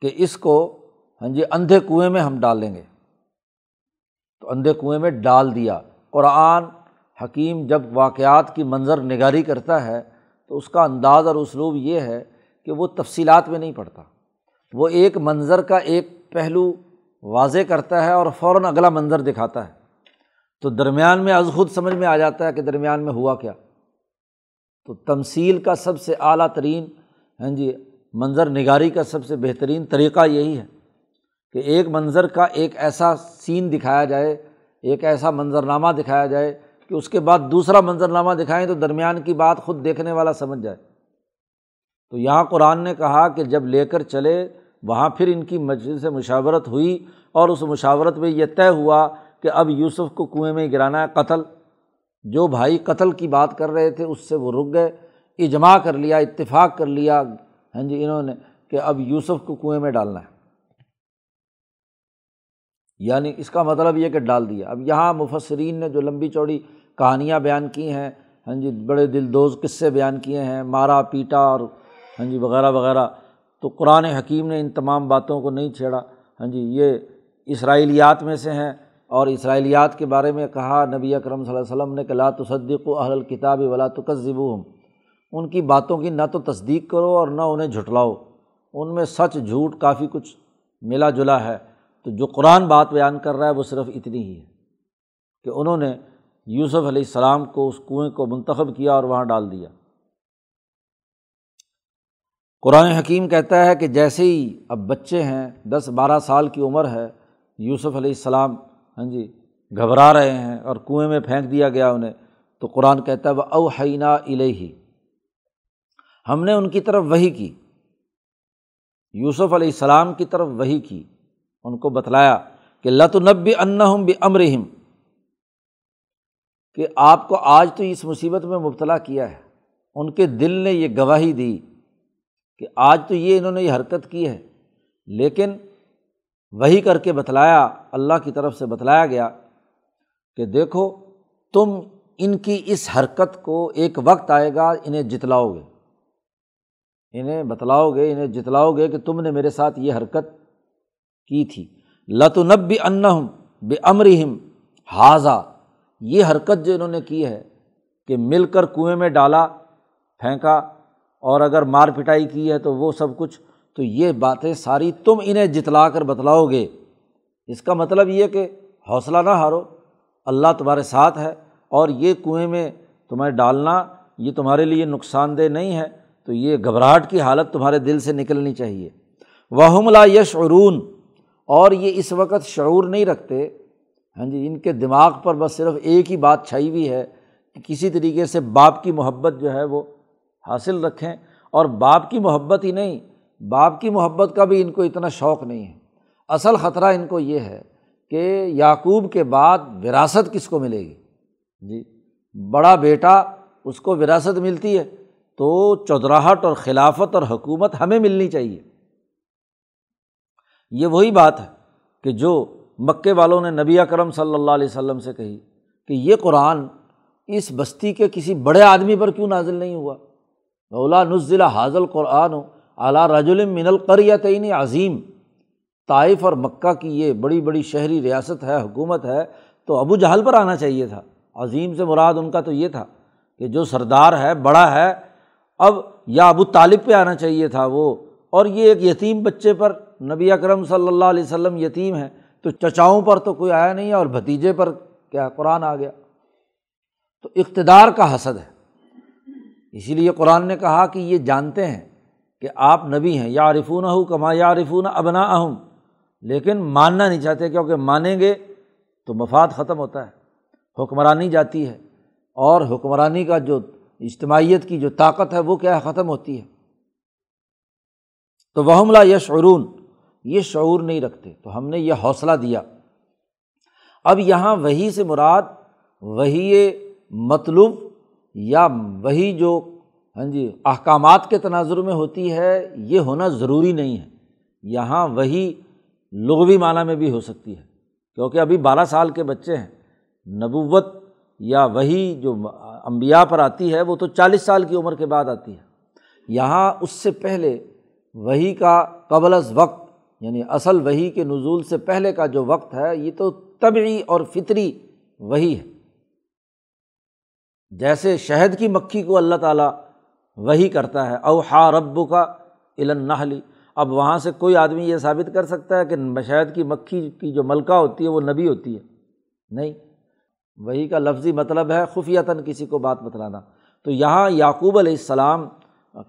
کہ اس کو ہاں جی اندھے کنویں میں ہم ڈال لیں گے۔ تو اندھے کنویں میں ڈال دیا۔ قرآن حکیم جب واقعات کی منظر نگاری کرتا ہے تو اس کا انداز اور اسلوب یہ ہے کہ وہ تفصیلات میں نہیں پڑتا وہ ایک منظر کا ایک پہلو واضح کرتا ہے اور فوراً اگلا منظر دکھاتا ہے۔ تو درمیان میں از خود سمجھ میں آ جاتا ہے کہ درمیان میں ہوا کیا۔ تو تمثیل کا سب سے اعلیٰ ترین ہاں جی منظر نگاری کا سب سے بہترین طریقہ یہی ہے کہ ایک منظر کا ایک ایسا سین دکھایا جائے، ایک ایسا منظرنامہ دکھایا جائے کہ اس کے بعد دوسرا منظرنامہ دکھائیں تو درمیان کی بات خود دیکھنے والا سمجھ جائے۔ تو یہاں قرآن نے کہا کہ جب لے کر چلے، وہاں پھر ان کی مسجد سے مشاورت ہوئی اور اس مشاورت میں یہ طے ہوا کہ اب یوسف کو کنویں میں گرانا ہے، قتل۔ جو بھائی قتل کی بات کر رہے تھے، اس سے وہ رک گئے، اجماع کر لیا، اتفاق کر لیا۔ ہاں جی انہوں نے کہ اب یوسف کو کنویں میں ڈالنا ہے۔ یعنی اس کا مطلب یہ کہ ڈال دیا۔ اب یہاں مفسرین نے جو لمبی چوڑی کہانیاں بیان کی ہیں ہاں جی بڑے دل دوز قصے بیان کیے ہیں، مارا، پیٹا اور ہاں جی وغیرہ وغیرہ۔ تو قرآن حکیم نے ان تمام باتوں کو نہیں چھیڑا۔ ہاں جی یہ اسرائیلیات میں سے ہیں اور اسرائیلیات کے بارے میں کہا نبی اکرم صلی اللہ علیہ وسلم نے کہ لا تصدیق و اہل الکتاب ولا تکذب ان کی باتوں کی نہ تو تصدیق کرو اور نہ انہیں جھٹلاؤ۔ ان میں سچ جھوٹ کافی کچھ ملا جلا ہے۔ تو جو قرآن بات بیان کر رہا ہے وہ صرف اتنی ہی ہے کہ انہوں نے یوسف علیہ السلام کو اس کنویں کو منتخب کیا اور وہاں ڈال دیا۔ قرآن حکیم کہتا ہے کہ جیسے ہی اب بچے ہیں، دس بارہ سال کی عمر ہے، یوسف علیہ السلام ہاں جی گھبرا رہے ہیں اور کنویں میں پھینک دیا گیا انہیں، تو قرآن کہتا ہے وہ اوحینہ الہی ہم نے ان کی طرف وہی کی۔ یوسف علیہ السلام کی طرف وہی کی۔ ان کو بتلایا کہ لت نبی ان بھی امرحم کہ آپ کو آج تو اس مصیبت میں مبتلا کیا ہے۔ ان کے دل نے یہ گواہی دی کہ آج تو یہ انہوں نے یہ حرکت کی ہے۔ لیکن وہی کر کے بتلایا، اللہ کی طرف سے بتلایا گیا کہ دیکھو، تم ان کی اس حرکت کو ایک وقت آئے گا، انہیں جتلاؤ گے۔ انہیں بتلاؤ گے، انہیں جتلاؤ گے کہ تم نے میرے ساتھ یہ حرکت کی تھی۔ لت نب بھی ان بے امرہم حاضہ یہ حرکت جو انہوں نے کی ہے کہ مل کر کنویں میں ڈالا، پھینکا، اور اگر مار پٹائی کی ہے تو وہ سب کچھ، تو یہ باتیں ساری تم انہیں جتلا کر بتلاؤ گے۔ اس کا مطلب یہ کہ حوصلہ نہ ہارو۔ اللہ تمہارے ساتھ ہے اور یہ کنویں میں تمہیں ڈالنا یہ تمہارے لیے نقصان دہ نہیں ہے، تو یہ گھبراہٹ کی حالت تمہارے دل سے نکلنی چاہیے۔ وہ لا یش عرون اور یہ اس وقت شعور نہیں رکھتے ہاں جی ان کے دماغ پر بس صرف ایک ہی بات چھائی ہوئی ہے کہ کسی طریقے سے باپ کی محبت جو ہے وہ حاصل رکھیں، اور باپ کی محبت ہی نہیں، باپ کی محبت کا بھی ان کو اتنا شوق نہیں ہے۔ اصل خطرہ ان کو یہ ہے کہ یعقوب کے بعد وراثت کس کو ملے گی؟ جی بڑا بیٹا اس کو وراثت ملتی ہے تو چودراہٹ اور خلافت اور حکومت ہمیں ملنی چاہیے۔ یہ وہی بات ہے کہ جو مکے والوں نے نبی اکرم صلی اللہ علیہ وسلم سے کہی کہ یہ قرآن اس بستی کے کسی بڑے آدمی پر کیوں نازل نہیں ہوا؟ اولا نزل حاضل قرآن ہو اعلیٰ رج المن القریتعین عظیم۔ طائف اور مکہ کی یہ بڑی بڑی شہری ریاست ہے، حکومت ہے، تو ابو جہل پر آنا چاہیے تھا۔ عظیم سے مراد ان کا تو یہ تھا کہ جو سردار ہے، بڑا ہے، اب یا ابو طالب پہ آنا چاہیے تھا وہ۔ اور یہ ایک یتیم بچے پر نبی اکرم صلی اللہ علیہ وسلم یتیم ہے تو چچاؤں پر تو کوئی آیا نہیں ہے اور بھتیجے پر کیا قرآن آ گیا۔ تو اقتدار کا حسد ہے۔ اسی لیے قرآن نے کہا کہ یہ جانتے ہیں کہ آپ نبی ہیں یا عارفون ہو کما یا عارفون ابنا اہم لیکن ماننا نہیں چاہتے، کیونکہ مانیں گے تو مفاد ختم ہوتا ہے، حکمرانی جاتی ہے۔ اور حکمرانی کا جو اجتماعیت کی جو طاقت ہے، وہ کیا ختم ہوتی ہے۔ تو وہ یہ شعرون یہ شعور نہیں رکھتے، تو ہم نے یہ حوصلہ دیا۔ اب یہاں وہی سے مراد، وہی مطلوب یا وہی جو ہاں جی احکامات کے تناظر میں ہوتی ہے، یہ ہونا ضروری نہیں ہے۔ یہاں وہی لغوی معنیٰ میں بھی ہو سکتی ہے، کیونکہ ابھی بارہ سال کے بچے ہیں۔ نبوت یا وہی جو امبیا پر آتی ہے، وہ تو چالیس سال کی عمر کے بعد آتی ہے۔ یہاں اس سے پہلے وہی کا قبل از وقت یعنی اصل وہی کے نزول سے پہلے کا جو وقت ہے، یہ تو طبعی اور فطری وہی ہے۔ جیسے شہد کی مکھی کو اللہ تعالیٰ وہی کرتا ہے اوہا رب کا علن نہلی اب وہاں سے کوئی آدمی یہ ثابت کر سکتا ہے کہ شہد کی مکھی کی جو ملکہ ہوتی ہے، وہ نبی ہوتی ہے۔ نہیں وہی کا لفظی مطلب ہے خفیتاً کسی کو بات بتلانا۔ تو یہاں یعقوب علیہ السلام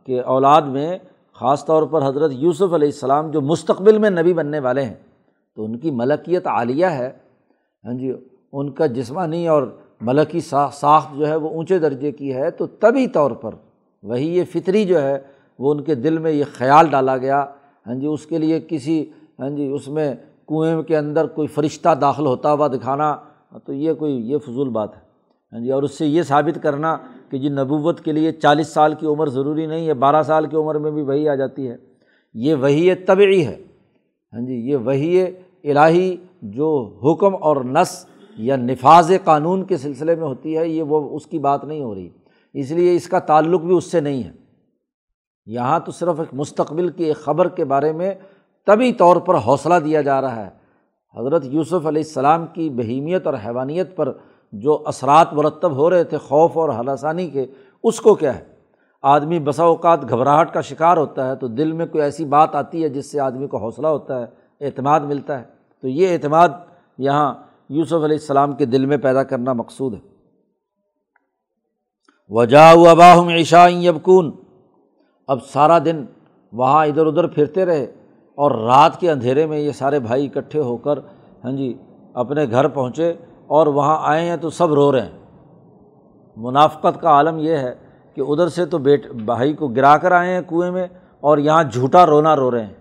کے اولاد میں خاص طور پر حضرت یوسف علیہ السلام جو مستقبل میں نبی بننے والے ہیں، تو ان کی ملکیت عالیہ ہے۔ ہاں جی ان کا جسمانی اور ملکی ساخت جو ہے وہ اونچے درجے کی ہے، تو طبی طور پر وہی یہ فطری جو ہے، وہ ان کے دل میں یہ خیال ڈالا گیا۔ ہاں جی اس کے لیے کسی ہاں جی اس میں کنویں کے اندر کوئی فرشتہ داخل ہوتا ہوا دکھانا، تو یہ کوئی، یہ فضول بات ہے۔ ہاں جی اور اس سے یہ ثابت کرنا کہ جی نبوت کے لیے چالیس سال کی عمر ضروری نہیں ہے، بارہ سال کی عمر میں بھی وہی آ جاتی ہے۔ یہ وہی طبعی ہے۔ ہاں جی یہ وہی الہی جو حکم اور نس یا نفاذ قانون کے سلسلے میں ہوتی ہے، یہ وہ اس کی بات نہیں ہو رہی۔ اس لیے اس کا تعلق بھی اس سے نہیں ہے۔ یہاں تو صرف ایک مستقبل کی ایک خبر کے بارے میں طبی طور پر حوصلہ دیا جا رہا ہے۔ حضرت یوسف علیہ السلام کی بہیمیت اور حیوانیت پر جو اثرات مرتب ہو رہے تھے خوف اور ہلاسانی کے، اس کو کیا ہے؟ آدمی بسا اوقات گھبراہٹ کا شکار ہوتا ہے تو دل میں کوئی ایسی بات آتی ہے جس سے آدمی کو حوصلہ ہوتا ہے، اعتماد ملتا ہے۔ تو یہ اعتماد یہاں یوسف علیہ السلام کے دل میں پیدا کرنا مقصود ہے۔ وجا اباہم عشاء یبکون اب سارا دن وہاں ادھر ادھر پھرتے رہے اور رات کے اندھیرے میں یہ سارے بھائی اکٹھے ہو کر ہاں جی اپنے گھر پہنچے۔ اور وہاں آئے ہیں تو سب رو رہے ہیں۔ منافقت کا عالم یہ ہے کہ ادھر سے تو بیٹ بھائی کو گرا کر آئے ہیں کنویں میں اور یہاں جھوٹا رونا رو رہے ہیں۔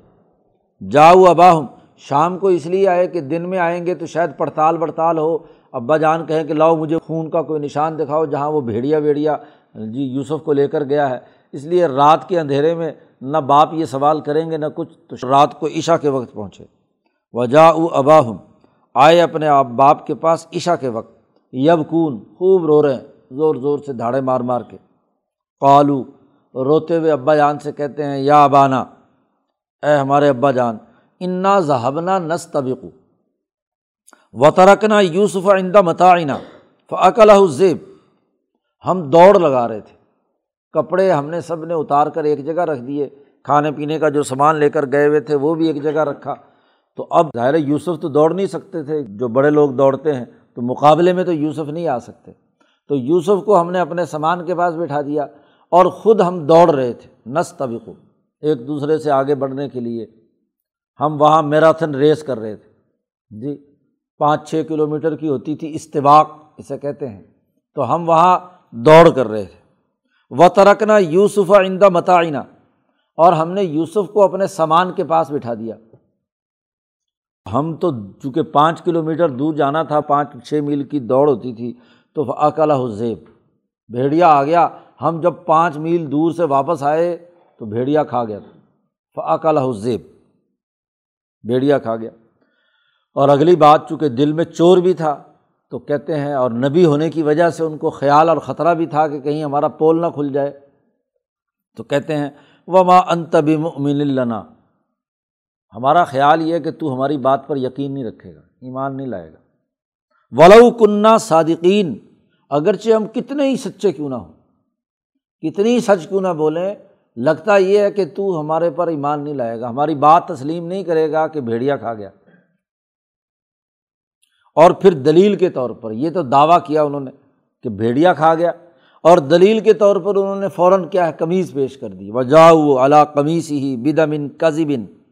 جاؤ اباہم، شام کو اس لیے آئے کہ دن میں آئیں گے تو شاید پڑتال پڑتال ہو۔ ابا جان کہیں کہ لاؤ مجھے خون کا کوئی نشان دکھاؤ، جہاں وہ بھیڑیا ویڑیا جی یوسف کو لے کر گیا ہے۔ اس لیے رات کے اندھیرے میں نہ باپ یہ سوال کریں گے، نہ کچھ، تو رات کو عشا کے وقت پہنچے۔ وجا او اباہم۔ آئے اپنے آپ باپ کے پاس عشا کے وقت۔ یب کون خوب رو رہے ہیں، زور زور سے دھاڑے مار مار کے۔ قالو، روتے ہوئے ابا جان سے کہتے ہیں، یا ابانا، اے ہمارے ابا جان، انا ذہبنا نس طبقو و ترکنا یوسف آئندہ متعینہ فعقل زیب ہم دوڑ لگا رہے تھے۔ کپڑے ہم نے سب نے اتار کر ایک جگہ رکھ دیے۔ کھانے پینے کا جو سامان لے کر گئے ہوئے تھے، وہ بھی ایک جگہ رکھا۔ تو اب ظاہر یوسف تو دوڑ نہیں سکتے تھے، جو بڑے لوگ دوڑتے ہیں، تو مقابلے میں تو یوسف نہیں آ سکتے۔ تو یوسف کو ہم نے اپنے سامان کے پاس بٹھا دیا اور خود ہم دوڑ رہے تھے۔ نس طبق ایک دوسرے سے آگے بڑھنے کے لیے ہم وہاں میراتھن ریس کر رہے تھے۔ جی پانچ چھ کلو میٹر کی ہوتی تھی استباق اسے کہتے ہیں۔ تو ہم وہاں دوڑ کر رہے تھے۔ و ترکنا یوسف آئندہ متعینہ اور ہم نے یوسف کو اپنے سامان کے پاس بٹھا دیا۔ ہم تو چونکہ پانچ کلو میٹر دور جانا تھا، پانچ چھ میل کی دوڑ ہوتی تھی، تو اکلا حزیب، بھیڑیا آ گیا۔ ہم جب پانچ میل دور سے واپس آئے تو بھیڑیا کھا گیا۔ تھا فعقل حزیب، بھیڑیا کھا گیا۔ اور اگلی بات، چونکہ دل میں چور بھی تھا، تو کہتے ہیں اور نبی ہونے کی وجہ سے ان کو خیال اور خطرہ بھی تھا کہ کہیں ہمارا پول نہ کھل جائے۔ تو کہتے ہیں وہ ماں انتبی مین ہمارا خیال یہ کہ تو ہماری بات پر یقین نہیں رکھے گا، ایمان نہیں لائے گا۔ ولو کنہ صادقین اگرچہ ہم کتنے ہی سچے کیوں نہ ہوں۔ کتنی سچ کیوں نہ بولیں، لگتا یہ ہے کہ تو ہمارے پر ایمان نہیں لائے گا۔ ہماری بات تسلیم نہیں کرے گا کہ بھیڑیا کھا گیا۔ اور پھر دلیل کے طور پر، یہ تو دعویٰ کیا انہوں نے کہ بھیڑیا کھا گیا۔ اور دلیل کے طور پر انہوں نے فوراً کیا ہے، قمیض پیش کر دی۔ وجاؤ علا قمیص ہی بدمن کذبن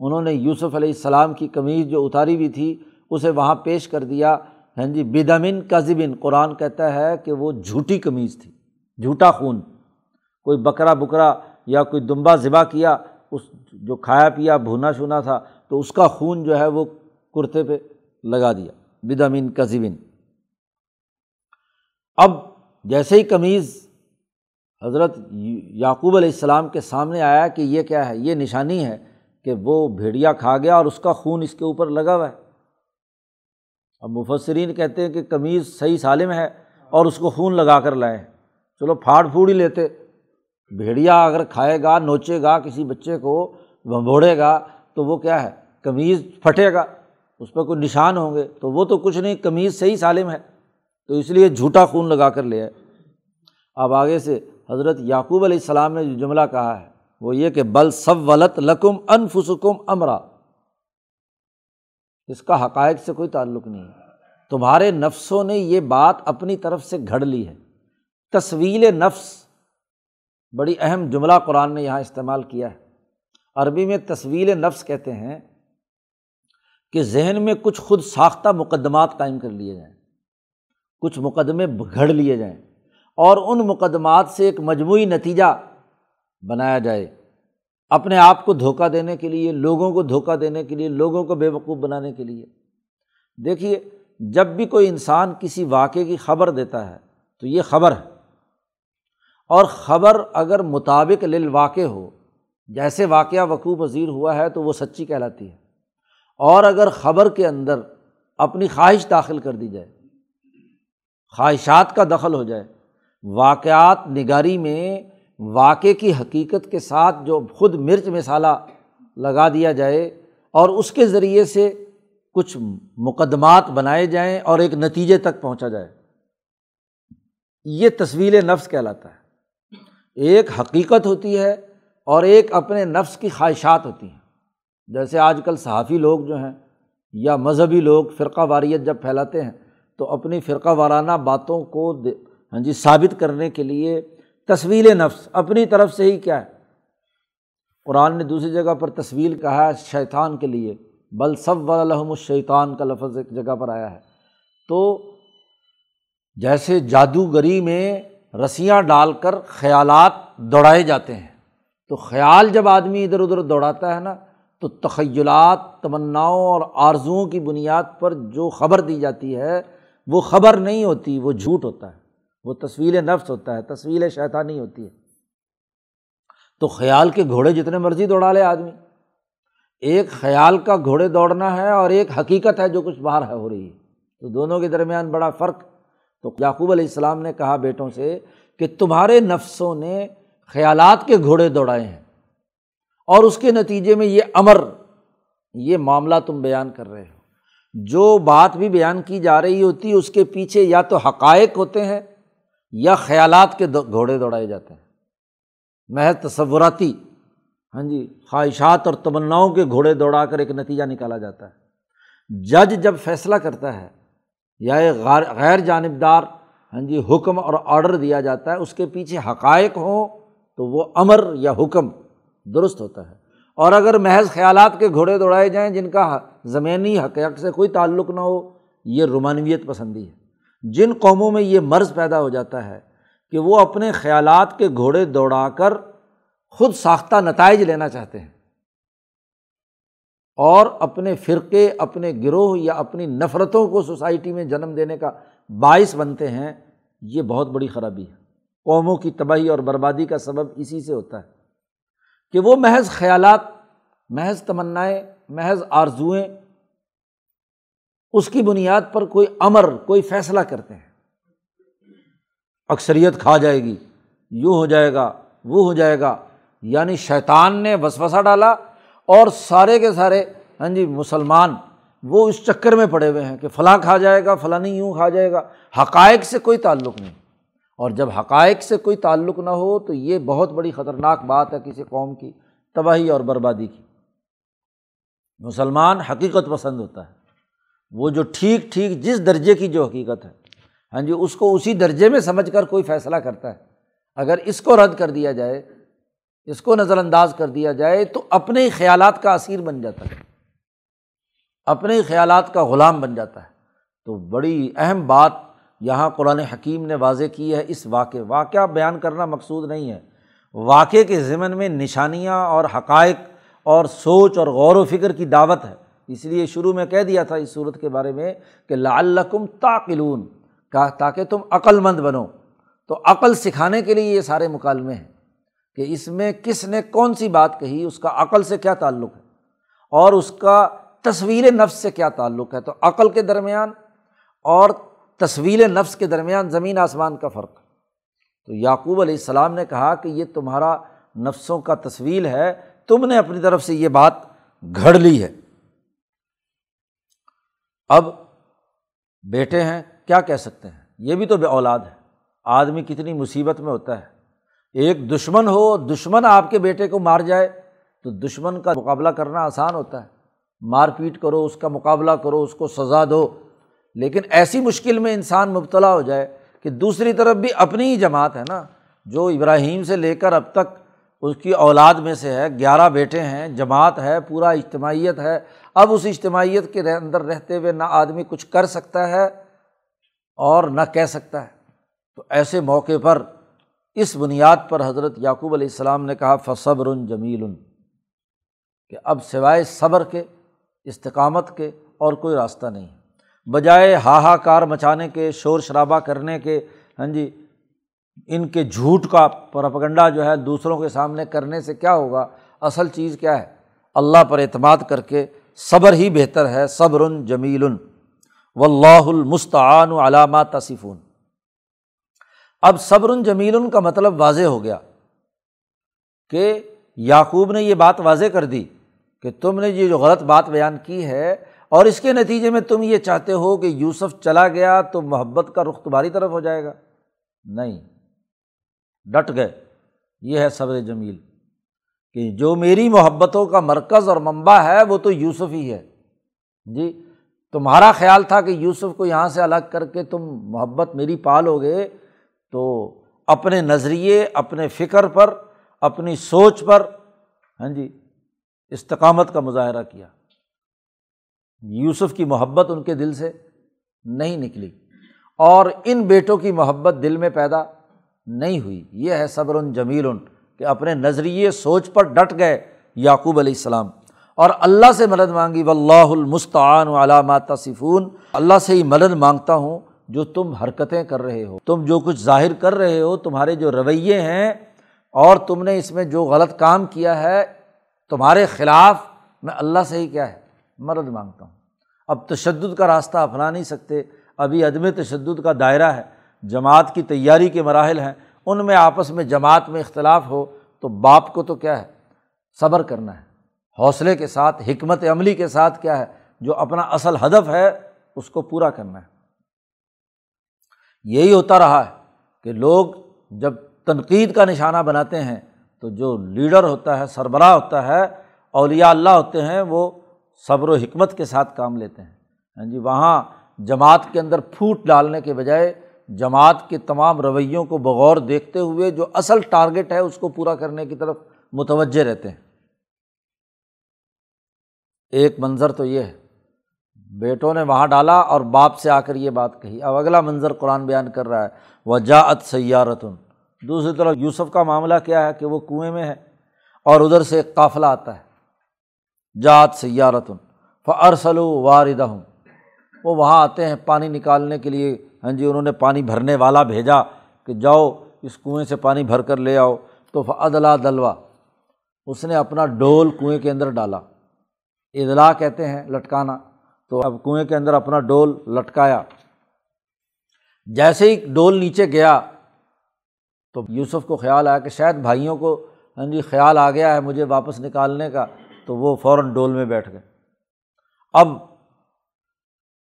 انہوں نے یوسف علیہ السلام کی قمیض جو اتاری ہوئی تھی، اسے وہاں پیش کر دیا۔ ہاں جی بدمن کذبن قرآن کہتا ہے کہ وہ جھوٹی قمیض تھی، جھوٹا خون۔ کوئی بکرا بکرا یا کوئی دمبا ذبح کیا، اس جو کھایا پیا، بھونا شونا تھا، تو اس کا خون جو ہے وہ کرتے پہ لگا دیا۔ بدمن کذبن اب جیسے ہی قمیض حضرت یعقوب علیہ السلام کے سامنے آیا کہ یہ کیا ہے، یہ نشانی ہے کہ وہ بھیڑیا کھا گیا اور اس کا خون اس کے اوپر لگا ہوا ہے۔ اب مفسرین کہتے ہیں کہ قمیض صحیح سالم ہے اور اس کو خون لگا کر لائے چلو پھاڑ پھوڑ ہی لیتے۔ بھیڑیا اگر کھائے گا، نوچے گا، کسی بچے کو بھمبوڑے گا، تو وہ کیا ہے؟ قمیض پھٹے گا۔ اس پہ کوئی نشان ہوں گے۔ تو وہ تو کچھ نہیں، قمیض صحیح سالم ہے۔ تو اس لیے جھوٹا خون لگا کر لیا اب آگے سے حضرت یعقوب علیہ السلام نے جو جملہ کہا ہے وہ یہ کہ بل سب ولط لکم انفسکم امرا۔ اس کا حقائق سے کوئی تعلق نہیں۔ ہے تمہارے نفسوں نے یہ بات اپنی طرف سے گھڑ لی ہے۔ تصویل نفس بڑی اہم جملہ قرآن نے یہاں استعمال کیا ہے۔ عربی میں تصویل نفس کہتے ہیں کہ ذہن میں کچھ خود ساختہ مقدمات قائم کر لیے جائیں۔ کچھ مقدمے گھڑ لیے جائیں۔ اور ان مقدمات سے ایک مجموعی نتیجہ بنایا جائے۔ اپنے آپ کو دھوکہ دینے کے لیے، لوگوں کو دھوکہ دینے کے لیے، لوگوں کو بے وقوف بنانے کے لیے۔ دیکھیے، جب بھی کوئی انسان کسی واقعے کی خبر دیتا ہے تو یہ خبر ہے۔ اور خبر اگر مطابق للواقع ہو، جیسے واقعہ وقوع پذیر ہوا ہے تو وہ سچی کہلاتی ہے۔ اور اگر خبر کے اندر اپنی خواہش داخل کر دی جائے، خواہشات کا دخل ہو جائے، واقعات نگاری میں واقعے کی حقیقت کے ساتھ جو خود مرچ مثالہ لگا دیا جائے اور اس کے ذریعے سے کچھ مقدمات بنائے جائیں اور ایک نتیجے تک پہنچا جائے۔ یہ تصویر نفس کہلاتا ہے۔ ایک حقیقت ہوتی ہے اور ایک اپنے نفس کی خواہشات ہوتی ہیں۔ جیسے آج کل صحافی لوگ جو ہیں یا مذہبی لوگ فرقہ واریت جب پھیلاتے ہیں تو اپنی فرقہ وارانہ باتوں کو ہاں جی ثابت کرنے کے لیے تصویل نفس، اپنی طرف سے ہی کیا ہے؟ قرآن نے دوسری جگہ پر تصویر کہا ہے شیطان کے لیے، بل صب الحم الشیطان کا لفظ ایک جگہ پر آیا ہے۔ تو جیسے جادوگری میں رسیاں ڈال کر خیالات دوڑائے جاتے ہیں، تو خیال جب آدمی ادھر ادھر دوڑاتا ہے نا، تو تخیلات، تمناؤں اور آرزوؤں کی بنیاد پر جو خبر دی جاتی ہے، وہ خبر نہیں ہوتی، وہ جھوٹ ہوتا ہے۔ وہ تصویر نفس ہوتا ہے تصویر شیطانی ہوتی ہے۔ تو خیال کے گھوڑے جتنے مرضی دوڑا لے آدمی۔ ایک خیال کا گھوڑے دوڑنا ہے اور ایک حقیقت ہے جو کچھ باہر ہے، ہو رہی ہے۔ تو دونوں کے درمیان بڑا فرق۔ تو یعقوب علیہ السلام نے کہا بیٹوں سے کہ تمہارے نفسوں نے خیالات کے گھوڑے دوڑائے ہیں اور اس کے نتیجے میں یہ امر، یہ معاملہ تم بیان کر رہے ہو۔ جو بات بھی بیان کی جا رہی ہوتی ہے اس کے پیچھے یا تو حقائق ہوتے ہیں یا خیالات کے گھوڑے دوڑائے جاتے ہیں۔ محض تصوراتی ہاں جی خواہشات اور تمناؤں کے گھوڑے دوڑا کر ایک نتیجہ نکالا جاتا ہے۔ جج جب فیصلہ کرتا ہے یا ایک غیر جانبدار ہاں جی حکم اور آڈر دیا جاتا ہے، اس کے پیچھے حقائق ہوں تو وہ امر یا حکم درست ہوتا ہے۔ اور اگر محض خیالات کے گھوڑے دوڑائے جائیں جن کا زمینی حقیقت سے کوئی تعلق نہ ہو، یہ رومانویت پسندی ہے۔ جن قوموں میں یہ مرض پیدا ہو جاتا ہے کہ وہ اپنے خیالات کے گھوڑے دوڑا کر خود ساختہ نتائج لینا چاہتے ہیں اور اپنے فرقے، اپنے گروہ یا اپنی نفرتوں کو سوسائٹی میں جنم دینے کا باعث بنتے ہیں، یہ بہت بڑی خرابی ہے۔ قوموں کی تباہی اور بربادی کا سبب اسی سے ہوتا ہے کہ وہ محض خیالات، محض تمنائیں، محض آرزوئیں اس کی بنیاد پر کوئی امر، کوئی فیصلہ کرتے ہیں۔ اکثریت کھا جائے گی، یوں ہو جائے گا، وہ ہو جائے گا۔ یعنی شیطان نے وسوسہ ڈالا اور سارے کے سارے ہاں جی مسلمان وہ اس چکر میں پڑے ہوئے ہیں کہ فلاں کھا جائے گا فلاں نہیں یوں کھا جائے گا۔ حقائق سے کوئی تعلق نہیں۔ اور جب حقائق سے کوئی تعلق نہ ہو تو یہ بہت بڑی خطرناک بات ہے کسی قوم کی تباہی اور بربادی کی۔ مسلمان حقیقت پسند ہوتا ہے۔ وہ جو ٹھیک ٹھیک جس درجے کی جو حقیقت ہے ہاں جی اس کو اسی درجے میں سمجھ کر کوئی فیصلہ کرتا ہے۔ اگر اس کو رد کر دیا جائے، اس کو نظر انداز کر دیا جائے، تو اپنے ہی خیالات کا اثیر بن جاتا ہے۔ اپنے ہی خیالات کا غلام بن جاتا ہے۔ تو بڑی اہم بات یہاں قرآن حکیم نے واضح کی ہے، اس واقعے، واقعہ بیان کرنا مقصود نہیں ہے۔ واقعے کے ضمن میں نشانیاں اور حقائق اور سوچ اور غور و فکر کی دعوت ہے۔ اس لیے شروع میں کہہ دیا تھا اس صورت کے بارے میں کہ لعلکم تاقلون کا تاکہ تم عقل مند بنو۔ تو عقل سکھانے کے لیے یہ سارے مکالمے ہیں کہ اس میں کس نے کون سی بات کہی، اس کا عقل سے کیا تعلق ہے اور اس کا تصویر نفس سے کیا تعلق ہے۔ تو عقل کے درمیان اور تصویر نفس کے درمیان زمین آسمان کا فرق۔ تو یعقوب علیہ السلام نے کہا کہ یہ تمہارا نفسوں کا تصویر ہے، تم نے اپنی طرف سے یہ بات گھڑ لی ہے۔ اب بیٹے ہیں، کیا کہہ سکتے ہیں؟ یہ بھی تو بے اولاد ہے۔ آدمی کتنی مصیبت میں ہوتا ہے۔ ایک دشمن ہو، دشمن آپ کے بیٹے کو مار جائے، تو دشمن کا مقابلہ کرنا آسان ہوتا ہے۔ مار پیٹ کرو، اس کا مقابلہ کرو، اس کو سزا دو۔ لیکن ایسی مشکل میں انسان مبتلا ہو جائے کہ دوسری طرف بھی اپنی ہی جماعت ہے نا، جو ابراہیم سے لے کر اب تک اس کی اولاد میں سے ہے۔ گیارہ بیٹے ہیں، جماعت ہے، پورا اجتماعیت ہے۔ اب اس اجتماعیت کے اندر رہتے ہوئے نہ آدمی کچھ کر سکتا ہے اور نہ کہہ سکتا ہے۔ تو ایسے موقع پر اس بنیاد پر حضرت یعقوب علیہ السلام نے کہا، فصبر جمیل کہ اب سوائے صبر کے، استقامت کے اور کوئی راستہ نہیں۔ ہے بجائے ہاہاکار مچانے کے، شور شرابہ کرنے کے ہاں جی ان کے جھوٹ کا پرپگنڈا جو ہے دوسروں کے سامنے کرنے سے کیا ہوگا؟ اصل چیز کیا ہے؟ اللہ پر اعتماد کر کے صبر ہی بہتر ہے صبر جمیل و اللہ المستعان علامات تصفون۔ اب صبر جمیل کا مطلب واضح ہو گیا کہ یعقوب نے یہ بات واضح کر دی کہ تم نے یہ جو غلط بات بیان کی ہے اور اس کے نتیجے میں تم یہ چاہتے ہو کہ یوسف چلا گیا تو محبت کا رخ تمہاری طرف ہو جائے گا۔ نہیں، ڈٹ گئے۔ یہ ہے صبر جمیل۔ کہ جو میری محبتوں کا مرکز اور منبع ہے وہ تو یوسف ہی ہے۔ جی تمہارا خیال تھا کہ یوسف کو یہاں سے الگ کر کے تم محبت میری پال ہو گئے تو اپنے نظریے، اپنے فکر پر، اپنی سوچ پر ہاں جی استقامت کا مظاہرہ کیا۔ یوسف کی محبت ان کے دل سے نہیں نکلی اور ان بیٹوں کی محبت دل میں پیدا نہیں ہوئی۔ یہ ہے صبر جمیل۔ کہ اپنے نظریے سوچ پر ڈٹ گئے یعقوب علیہ السلام۔ اور اللہ سے مدد مانگی و اللہ المستعان علامات صفون اللہ سے ہی مدد مانگتا ہوں جو تم حرکتیں کر رہے ہو۔ تم جو کچھ ظاہر کر رہے ہو، تمہارے جو رویے ہیں، اور تم نے اس میں جو غلط کام کیا ہے، تمہارے خلاف میں اللہ سے ہی کیا ہے، مدد مانگتا ہوں۔ اب تشدد کا راستہ اپنا نہیں سکتے۔ ابھی عدم تشدد کا دائرہ ہے۔ جماعت کی تیاری کے مراحل ہیں۔ ان میں آپس میں جماعت میں اختلاف ہو تو باپ کو تو کیا ہے؟ صبر کرنا ہے۔ حوصلے کے ساتھ، حکمت عملی کے ساتھ کیا ہے؟ جو اپنا اصل ہدف ہے، اس کو پورا کرنا ہے۔ یہی ہوتا رہا ہے کہ لوگ جب تنقید کا نشانہ بناتے ہیں تو جو لیڈر ہوتا ہے، سربراہ ہوتا ہے، اولیاء اللہ ہوتے ہیں، وہ صبر و حکمت کے ساتھ کام لیتے ہیں۔ ہاں جی وہاں جماعت کے اندر پھوٹ ڈالنے کے بجائے جماعت کے تمام رویوں کو بغور دیکھتے ہوئے جو اصل ٹارگیٹ ہے اس کو پورا کرنے کی طرف متوجہ رہتے ہیں۔ ایک منظر تو یہ ہے، بیٹوں نے وہاں ڈالا اور باپ سے آ کر یہ بات کہی۔ اب اگلا منظر قرآن بیان کر رہا ہے وہ جاعت سیارتن دوسری طرف یوسف کا معاملہ کیا ہے کہ وہ کنویں میں ہے اور ادھر سے ایک قافلہ آتا ہے۔ جات سیارتن فرسل واردہ ہوں وہ وہاں آتے ہیں پانی نکالنے کے لیے ہاں جی انہوں نے پانی بھرنے والا بھیجا کہ جاؤ اس کنویں سے پانی بھر کر لے آؤ۔ تو ادلا دلوا۔ اس نے اپنا ڈول کنویں کے اندر ڈالا۔ ادلا کہتے ہیں، لٹکانا۔ تو اب کنویں کے اندر اپنا ڈول لٹکایا۔ جیسے ہی ڈول نیچے گیا، تو یوسف کو خیال آیا کہ شاید بھائیوں کو ہاں جی خیال آ گیا ہے مجھے واپس نکالنے کا۔ تو وہ فوراً ڈول میں بیٹھ گئے۔ اب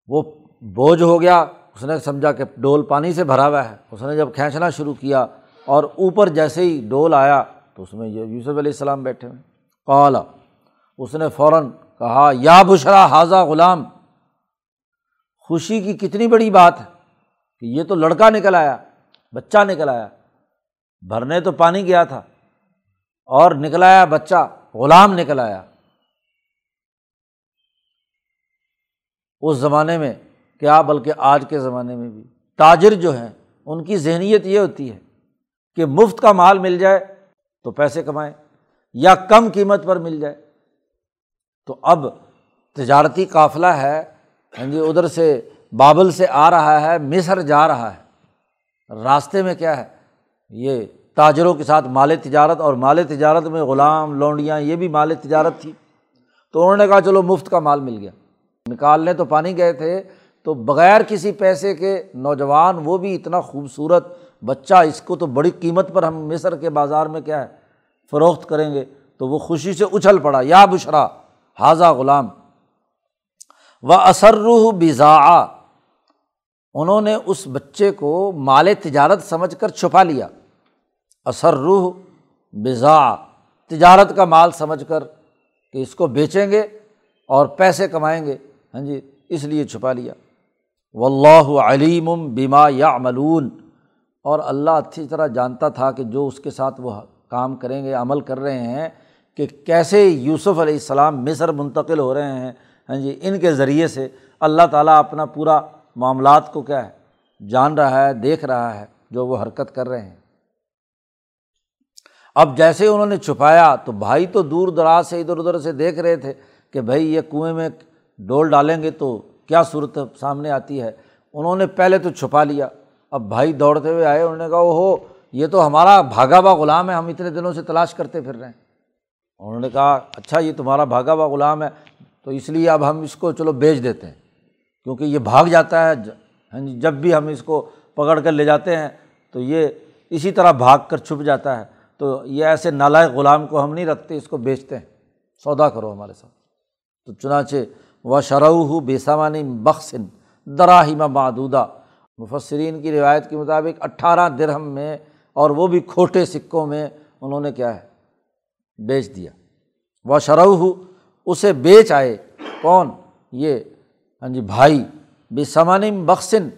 وہ بوجھ ہو گیا۔ اس نے سمجھا کہ ڈول پانی سے بھرا ہوا ہے۔ اس نے جب کھینچنا شروع کیا اور اوپر جیسے ہی ڈول آیا تو اس میں یوسف علیہ السلام بیٹھے ہوئے۔ قالا اس نے فوراً کہا، یا بشرا حاضہ غلام، خوشی کی کتنی بڑی بات ہے کہ یہ تو لڑکا نکل آیا، بچہ نکل آیا۔ بھرنے تو پانی گیا تھا اور نکل آیا بچہ، غلام نکل آیا۔ اس زمانے میں کیا بلکہ آج کے زمانے میں بھی۔ تاجر جو ہیں، ان کی ذہنیت یہ ہوتی ہے کہ مفت کا مال مل جائے تو پیسے کمائیں، یا کم قیمت پر مل جائے۔ تو اب تجارتی قافلہ ہے ہاں جی ادھر سے بابل سے آ رہا ہے، مصر جا رہا ہے۔ راستے میں کیا ہے؟ یہ تاجروں کے ساتھ مال تجارت اور مال تجارت میں غلام لونڈیاں، یہ بھی مال تجارت تھی۔ تو انہوں نے کہا، چلو مفت کا مال مل گیا۔ نکالنے تو پانی گئے تھے تو بغیر کسی پیسے کے نوجوان وہ بھی اتنا خوبصورت بچہ، اس کو تو بڑی قیمت پر ہم مصر کے بازار میں کیا ہے، فروخت کریں گے۔ تو وہ خوشی سے اچھل پڑا، یا بشرا حاضہ غلام و اثر روح بزا انہوں نے اس بچے کو مال تجارت سمجھ کر چھپا لیا۔ اثر روح بزا تجارت کا مال سمجھ کر کہ اس کو بیچیں گے اور پیسے کمائیں گے۔ ہاں جی اس لیے چھپا لیا۔ و اللہ علیم بیما یا ملون اور اللہ اچھی طرح جانتا تھا کہ جو اس کے ساتھ وہ کام کریں گے، عمل کر رہے ہیں، کہ کیسے یوسف علیہ السلام مصر منتقل ہو رہے ہیں۔ ہاں جی ان کے ذریعے سے اللہ تعالیٰ اپنا پورا معاملات کو کیا ہے، جان رہا ہے، دیکھ رہا ہے، جو وہ حرکت کر رہے ہیں۔ اب جیسے انہوں نے چھپایا، تو بھائی تو دور دراز سے ادھر ادھر سے دیکھ رہے تھے کہ بھائی یہ کنویں میں ڈول ڈالیں گے تو کیا صورت سامنے آتی ہے؟ انہوں نے پہلے تو چھپا لیا۔ اب بھائی دوڑتے ہوئے آئے، انہوں نے کہا وہ ہو یہ تو ہمارا بھاگا با غلام ہے، ہم اتنے دنوں سے تلاش کرتے پھر رہے ہیں۔ انہوں نے کہا اچھا یہ تمہارا بھاگا با غلام ہے، تو اس لیے اب ہم اس کو چلو بیچ دیتے ہیں، کیونکہ یہ بھاگ جاتا ہے۔ ہاں جی، جب بھی ہم اس کو پکڑ کر لے جاتے ہیں، تو یہ اسی طرح بھاگ کر چھپ جاتا ہے۔ تو یہ ایسے نالائق غلام کو ہم نہیں رکھتے، اس کو بیچتے ہیں۔ سودا کرو ہمارے ساتھ۔ تو چنانچہ و شرح بے سامانی بخصن دراہیمہ معدودہ۔ مفسرین کی روایت کے مطابق اٹھارہ درہم میں اور وہ بھی کھوٹے سکوں میں انہوں نے کیا ہے؟ بیچ دیا۔ و شرح اسے بیچ آئے۔ کون؟ یہ ہاں جی بھائی۔ بے سمانی بخشن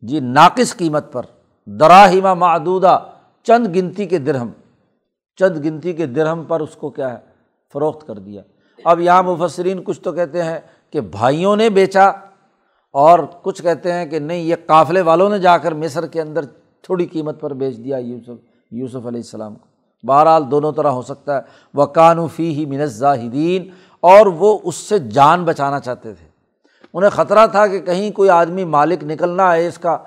جی ناقص قیمت پر۔ دراہیمہ معدودہ۔ چند گنتی کے درہم۔ چند گنتی کے درہم پر اس کو کیا ہے؟ فروخت کر دیا۔ اب یہاں مفسرین کچھ تو کہتے ہیں کہ بھائیوں نے بیچا اور کچھ کہتے ہیں کہ نہیں، یہ قافلے والوں نے جا کر مصر کے اندر تھوڑی قیمت پر بیچ دیا یوسف یوسف علیہ السلام کو۔ بہرحال دونوں طرح ہو سکتا ہے۔ وہ قانوفی ہی منظاہدین اور وہ اس سے جان بچانا چاہتے تھے۔ انہیں خطرہ تھا کہ کہیں کوئی آدمی مالک نکلنا ہے اس کا۔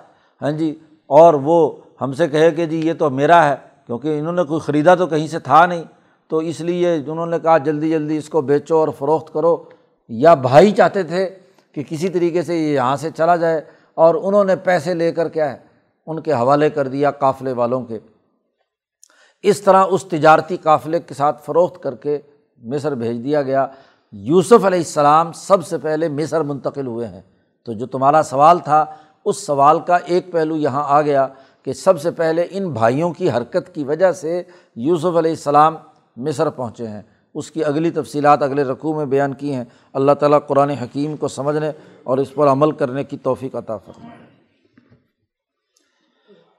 ہاں جی اور وہ ہم سے کہے کہ جی یہ تو میرا ہے، کیونکہ انہوں نے کوئی خریدا تو کہیں سے تھا نہیں۔ تو اس لیے انہوں نے کہا جلدی جلدی اس کو بیچو اور فروخت کرو، یا بھائی چاہتے تھے کہ کسی طریقے سے یہ یہاں سے چلا جائے اور انہوں نے پیسے لے کر کیا ہے، ان کے حوالے کر دیا قافلے والوں کے۔ اس طرح اس تجارتی قافلے کے ساتھ فروخت کر کے مصر بھیج دیا گیا۔ یوسف علیہ السلام سب سے پہلے مصر منتقل ہوئے ہیں۔ تو جو تمہارا سوال تھا، اس سوال کا ایک پہلو یہاں آ گیا کہ سب سے پہلے ان بھائیوں کی حرکت کی وجہ سے یوسف علیہ السلام مصر پہنچے ہیں۔ اس کی اگلی تفصیلات اگلے رقوع میں بیان کی ہیں۔ اللہ تعالیٰ قرآن حکیم کو سمجھنے اور اس پر عمل کرنے کی توفیق عطا فرمائے۔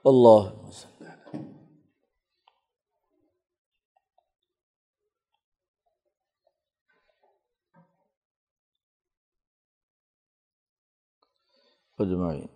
اللہ اجمعین۔